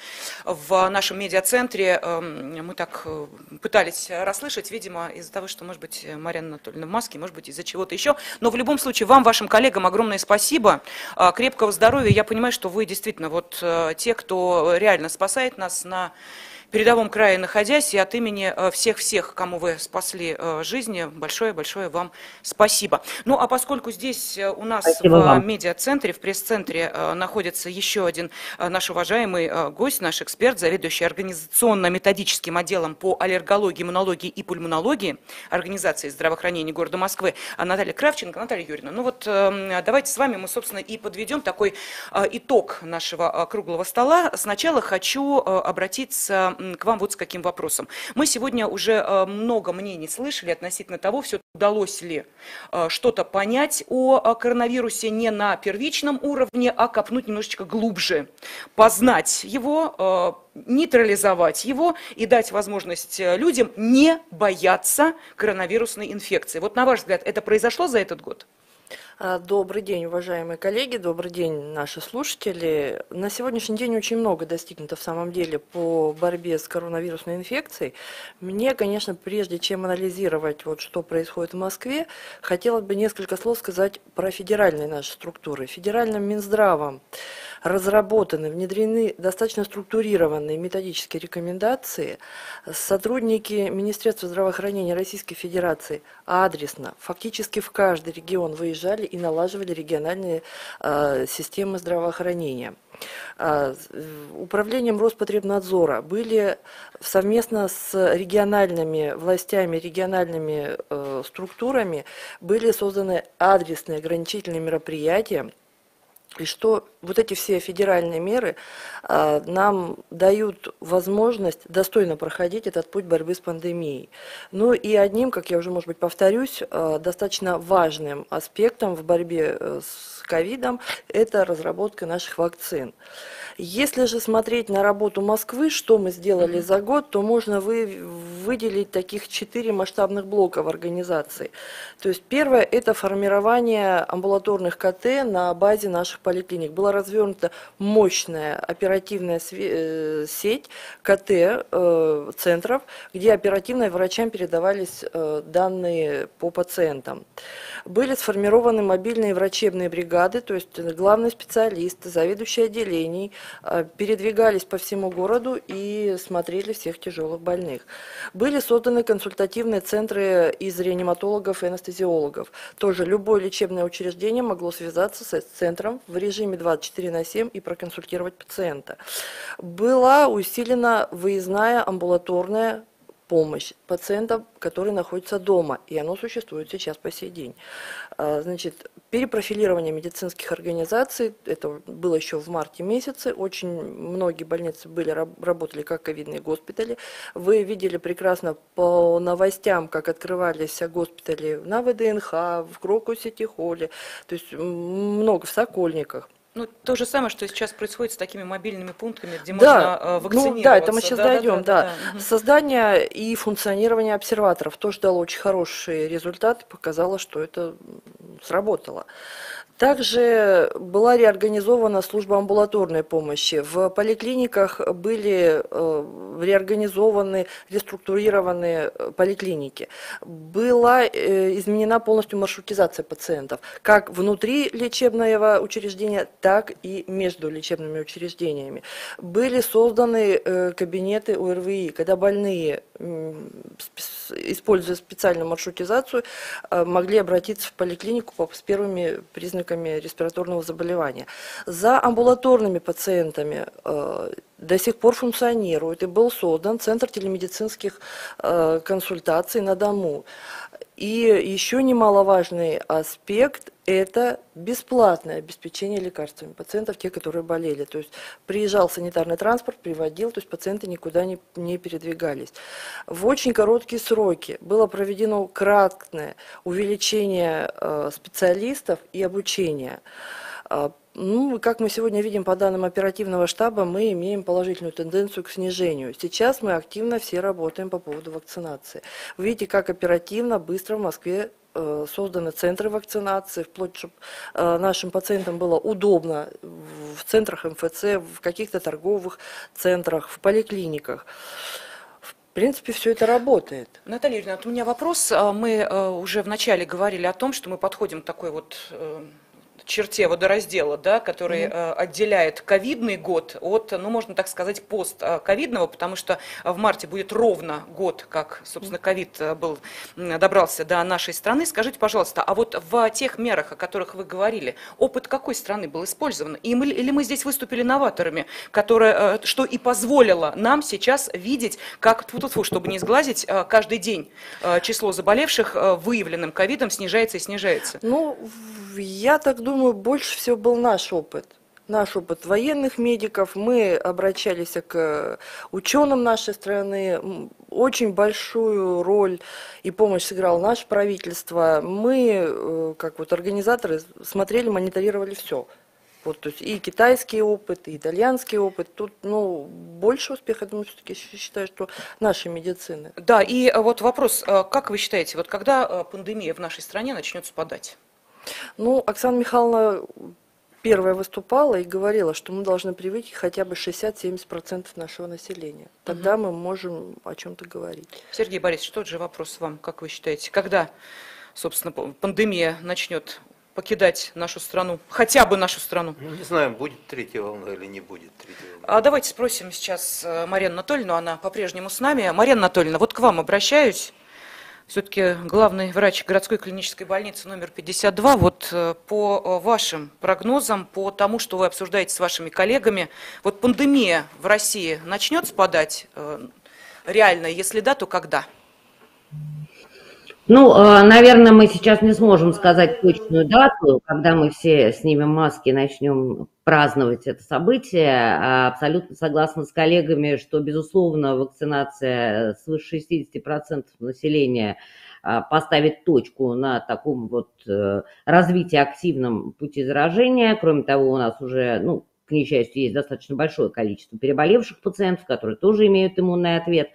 в нашем медиацентре эм, мы так э, пытались расслышать, видимо, из-за того, что, может быть, Марьяна Анатольевна в маске, может быть, из-за чего-то еще. Но в любом случае, вам, вашим коллегам огромное спасибо, а, крепкого здоровья. Я понимаю, что вы действительно вот э, те, кто реально спасает нас на передовом крае находясь, и от имени э, всех-всех, кому вы спасли э, жизни, большое-большое вам спасибо. Ну, а поскольку здесь у нас спасибо в вам. медиа-центре, в пресс-центре находится еще один наш уважаемый гость, наш эксперт, заведующий организационно-методическим отделом по аллергологии, иммунологии и пульмонологии Организации здравоохранения города Москвы Наталья Кравченко. Наталья Юрьевна, ну вот эм, давайте с вами мы, собственно, и подведем такой итог нашего круглого стола. Сначала хочу обратиться к вам вот с каким вопросом. Мы сегодня уже э, много мнений слышали относительно того, все удалось ли э, что-то понять о коронавирусе не на первичном уровне, а копнуть немножечко глубже, познать его, э, нейтрализовать его и дать возможность людям не бояться коронавирусной инфекции. Вот на ваш взгляд, это произошло за этот год? А, добрый день, уважаемые коллеги, добрый день, наши слушатели. На сегодняшний день очень много достигнуто в самом деле по борьбе с коронавирусной инфекцией. Мне, конечно, прежде чем анализировать, вот, что происходит в Москве, хотелось бы несколько слов сказать про федеральные наши структуры. Федеральным Минздравом разработаны, внедрены достаточно структурированные методические рекомендации. Сотрудники Министерства здравоохранения Российской Федерации адресно, фактически в каждый регион выезжали и налаживали региональные э, системы здравоохранения. Э, управлением Роспотребнадзора были совместно с региональными властями, региональными э, структурами были созданы адресные ограничительные мероприятия, и что вот эти все федеральные меры а, нам дают возможность достойно проходить этот путь борьбы с пандемией. Ну и одним, как я уже, может быть, повторюсь, а, достаточно важным аспектом в борьбе э, с ковидом – это разработка наших вакцин. Если же смотреть на работу Москвы, что мы сделали за год, то можно вы, выделить таких четыре масштабных блока в организации. То есть первое – это формирование амбулаторных КТ на базе наших поликлиник. Была развернута мощная оперативная э, сеть КТ-центров, э, где оперативно врачам передавались э, данные по пациентам. Были сформированы мобильные врачебные бригады, то есть главные специалисты, заведующие отделений передвигались по всему городу и смотрели всех тяжелых больных. Были созданы консультативные центры из реаниматологов и анестезиологов. Тоже любое лечебное учреждение могло связаться с центром в режиме 24 на 7 и проконсультировать пациента. Была усилена выездная амбулаторная помощь пациентам, которые находятся дома, и оно существует сейчас по сей день. А, значит, перепрофилирование медицинских организаций, это было еще в марте месяце, очень многие больницы были, работали как ковидные госпитали. Вы видели прекрасно по новостям, как открывались госпитали на ВДНХ, в Крокусе, Тихоле, то есть много в Сокольниках. Ну, то же самое, что сейчас происходит с такими мобильными пунктами, где да, можно вакцинироваться. Ну, да, это мы сейчас да, дойдем, да, да, да. Создание и функционирование обсерваторов тоже дало очень хорошие результаты, показало, что это сработало. Также была реорганизована служба амбулаторной помощи. В поликлиниках были э, реорганизованы, реструктурированы э, поликлиники. Была э, изменена полностью маршрутизация пациентов, как внутри лечебного учреждения, так и между лечебными учреждениями. Были созданы кабинеты ОРВИ, когда больные, используя специальную маршрутизацию, могли обратиться в поликлинику с первыми признаками признаками респираторного заболевания. За амбулаторными пациентами э, до сих пор функционирует и был создан Центр телемедицинских э, консультаций на дому. И еще немаловажный аспект – это бесплатное обеспечение лекарствами пациентов, те, которые болели. То есть приезжал санитарный транспорт, приводил, то есть пациенты никуда не, не передвигались. В очень короткие сроки было проведено кратное увеличение э, специалистов и обучения. Ну, как мы сегодня видим по данным оперативного штаба, мы имеем положительную тенденцию к снижению. Сейчас мы активно все работаем по поводу вакцинации. Вы видите, как оперативно, быстро в Москве э, созданы центры вакцинации, вплоть, чтобы э, нашим пациентам было удобно в центрах МФЦ, в каких-то торговых центрах, в поликлиниках. В принципе, все это работает. Наталья Юрьевна, вот у меня вопрос. А, мы э, уже вначале говорили о том, что мы подходим к такой вот черте водораздела, да, который mm-hmm. отделяет ковидный год от, ну, можно так сказать, постковидного, потому что в марте будет ровно год, как, собственно, ковид был, добрался до нашей страны. Скажите, пожалуйста, а вот в тех мерах, о которых вы говорили, опыт какой страны был использован? И мы, или мы здесь выступили новаторами, которые, что и позволило нам сейчас видеть, как, тьфу -тьфу, чтобы не сглазить, каждый день число заболевших выявленным ковидом снижается и снижается? Ну, я так думаю, больше всего был наш опыт. Наш опыт военных медиков, мы обращались к ученым нашей страны, очень большую роль и помощь сыграло наше правительство. Мы, э, как вот организаторы, смотрели, мониторировали все. Вот, то есть и китайский опыт, и итальянский опыт. Тут, ну, больше успеха, я думаю, все-таки считаю, что нашей медицины. Да, и э, вот вопрос, э, как вы считаете, вот когда пандемия в нашей стране начнет спадать? Ну, Оксана Михайловна первая выступала и говорила, что мы должны привить хотя бы 60-70% нашего населения. Тогда угу. мы можем о чем-то говорить. Сергей Борисович, тот же вопрос вам, как вы считаете, когда, собственно, пандемия начнет покидать нашу страну, хотя бы нашу страну? Ну, не знаю, будет третья волна или не будет третья волна. А давайте спросим сейчас э, Марину Анатольевну, она по-прежнему с нами. Марина Анатольевна, вот к вам обращаюсь все-таки главный врач городской клинической больницы номер 52. Вот э, по э, вашим прогнозам, по тому, что вы обсуждаете с вашими коллегами, вот пандемия в России начнет спадать э, реально? Если да, то когда? Ну, а, наверное, мы сейчас не сможем сказать точную дату, когда мы все снимем маски и начнем праздновать это событие. А, абсолютно согласна с коллегами, что, безусловно, вакцинация свыше 60% населения а, поставит точку на таком вот э, развитии активном пути заражения. Кроме того, у нас уже, ну, к несчастью, есть достаточно большое количество переболевших пациентов, которые тоже имеют иммунный ответ.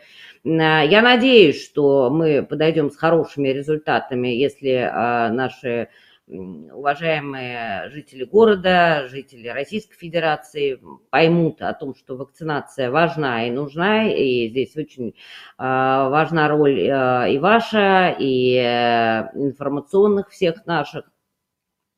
А, я надеюсь, что мы подойдем с хорошими результатами, если а, наши уважаемые жители города, жители Российской Федерации поймут о том, что вакцинация важна и нужна, и здесь очень а, важна роль и ваша, и э, информационных всех наших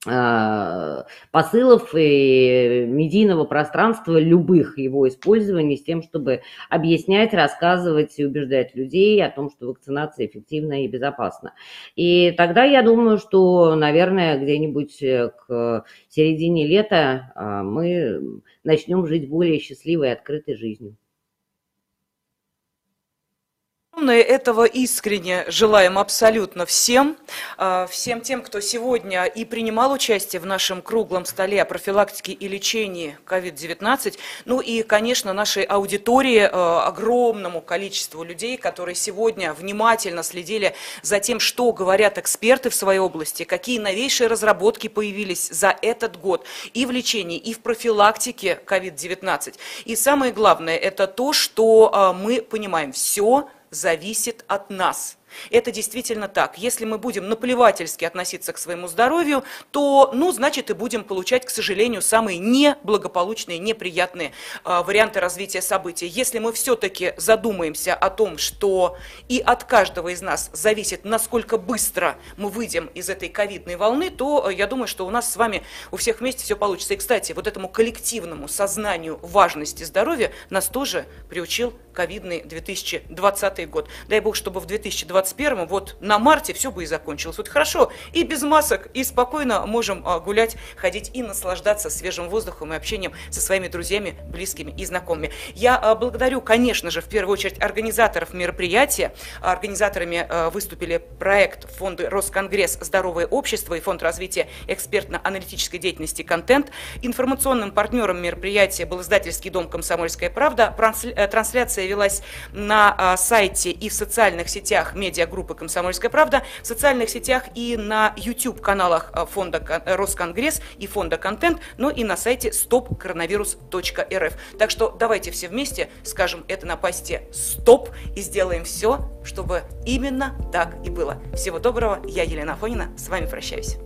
посылов и медийного пространства, любых его использований с тем, чтобы объяснять, рассказывать и убеждать людей о том, что вакцинация эффективна и безопасна. И тогда я думаю, что, наверное, где-нибудь э, к середине лета а, мы начнем жить более счастливой и открытой жизнью. Этого искренне желаем абсолютно всем, а, всем тем, кто сегодня и принимал участие в нашем круглом столе о профилактике и лечении COVID-19, ну и, конечно, нашей аудитории, а, огромному количеству людей, которые сегодня внимательно следили за тем, что говорят эксперты в своей области, какие новейшие разработки появились за этот год и в лечении, и в профилактике COVID-19. И самое главное, это то, что а, мы понимаем, все зависит от нас. Это действительно так. Если мы будем наплевательски относиться к своему здоровью, то, ну, значит, и будем получать, к сожалению, самые неблагополучные, неприятные э, варианты развития событий. Если мы все-таки задумаемся о том, что и от каждого из нас зависит, насколько быстро мы выйдем из этой ковидной волны, то э, я думаю, что у нас с вами у всех вместе все получится. И, кстати, вот этому коллективному сознанию важности здоровья нас тоже приучил ковидный 2020 год. Дай бог, чтобы в 2020 21 вот на марте все бы и закончилось. Вот хорошо, и без масок, и спокойно можем а, гулять, ходить и наслаждаться свежим воздухом и общением со своими друзьями, близкими и знакомыми. Я а, благодарю, конечно же, в первую очередь организаторов мероприятия. Организаторами а, выступили проект фонда Росконгресс «Здоровое общество» и Фонд развития экспертно-аналитической деятельности «Контент». Информационным партнером мероприятия был издательский дом «Комсомольская правда». Э, трансляция велась на сайте и в социальных сетях медиа медиагруппы «Комсомольская правда» в социальных сетях и на YouTube-каналах э, фонда э, «Росконгресс» и фонда «Контент», но и на сайте stopcoronavirus.rf. Так что давайте все вместе скажем это на пасте «Стоп» и сделаем все, чтобы именно так и было. Всего доброго, я Елена Афонина, с вами прощаюсь.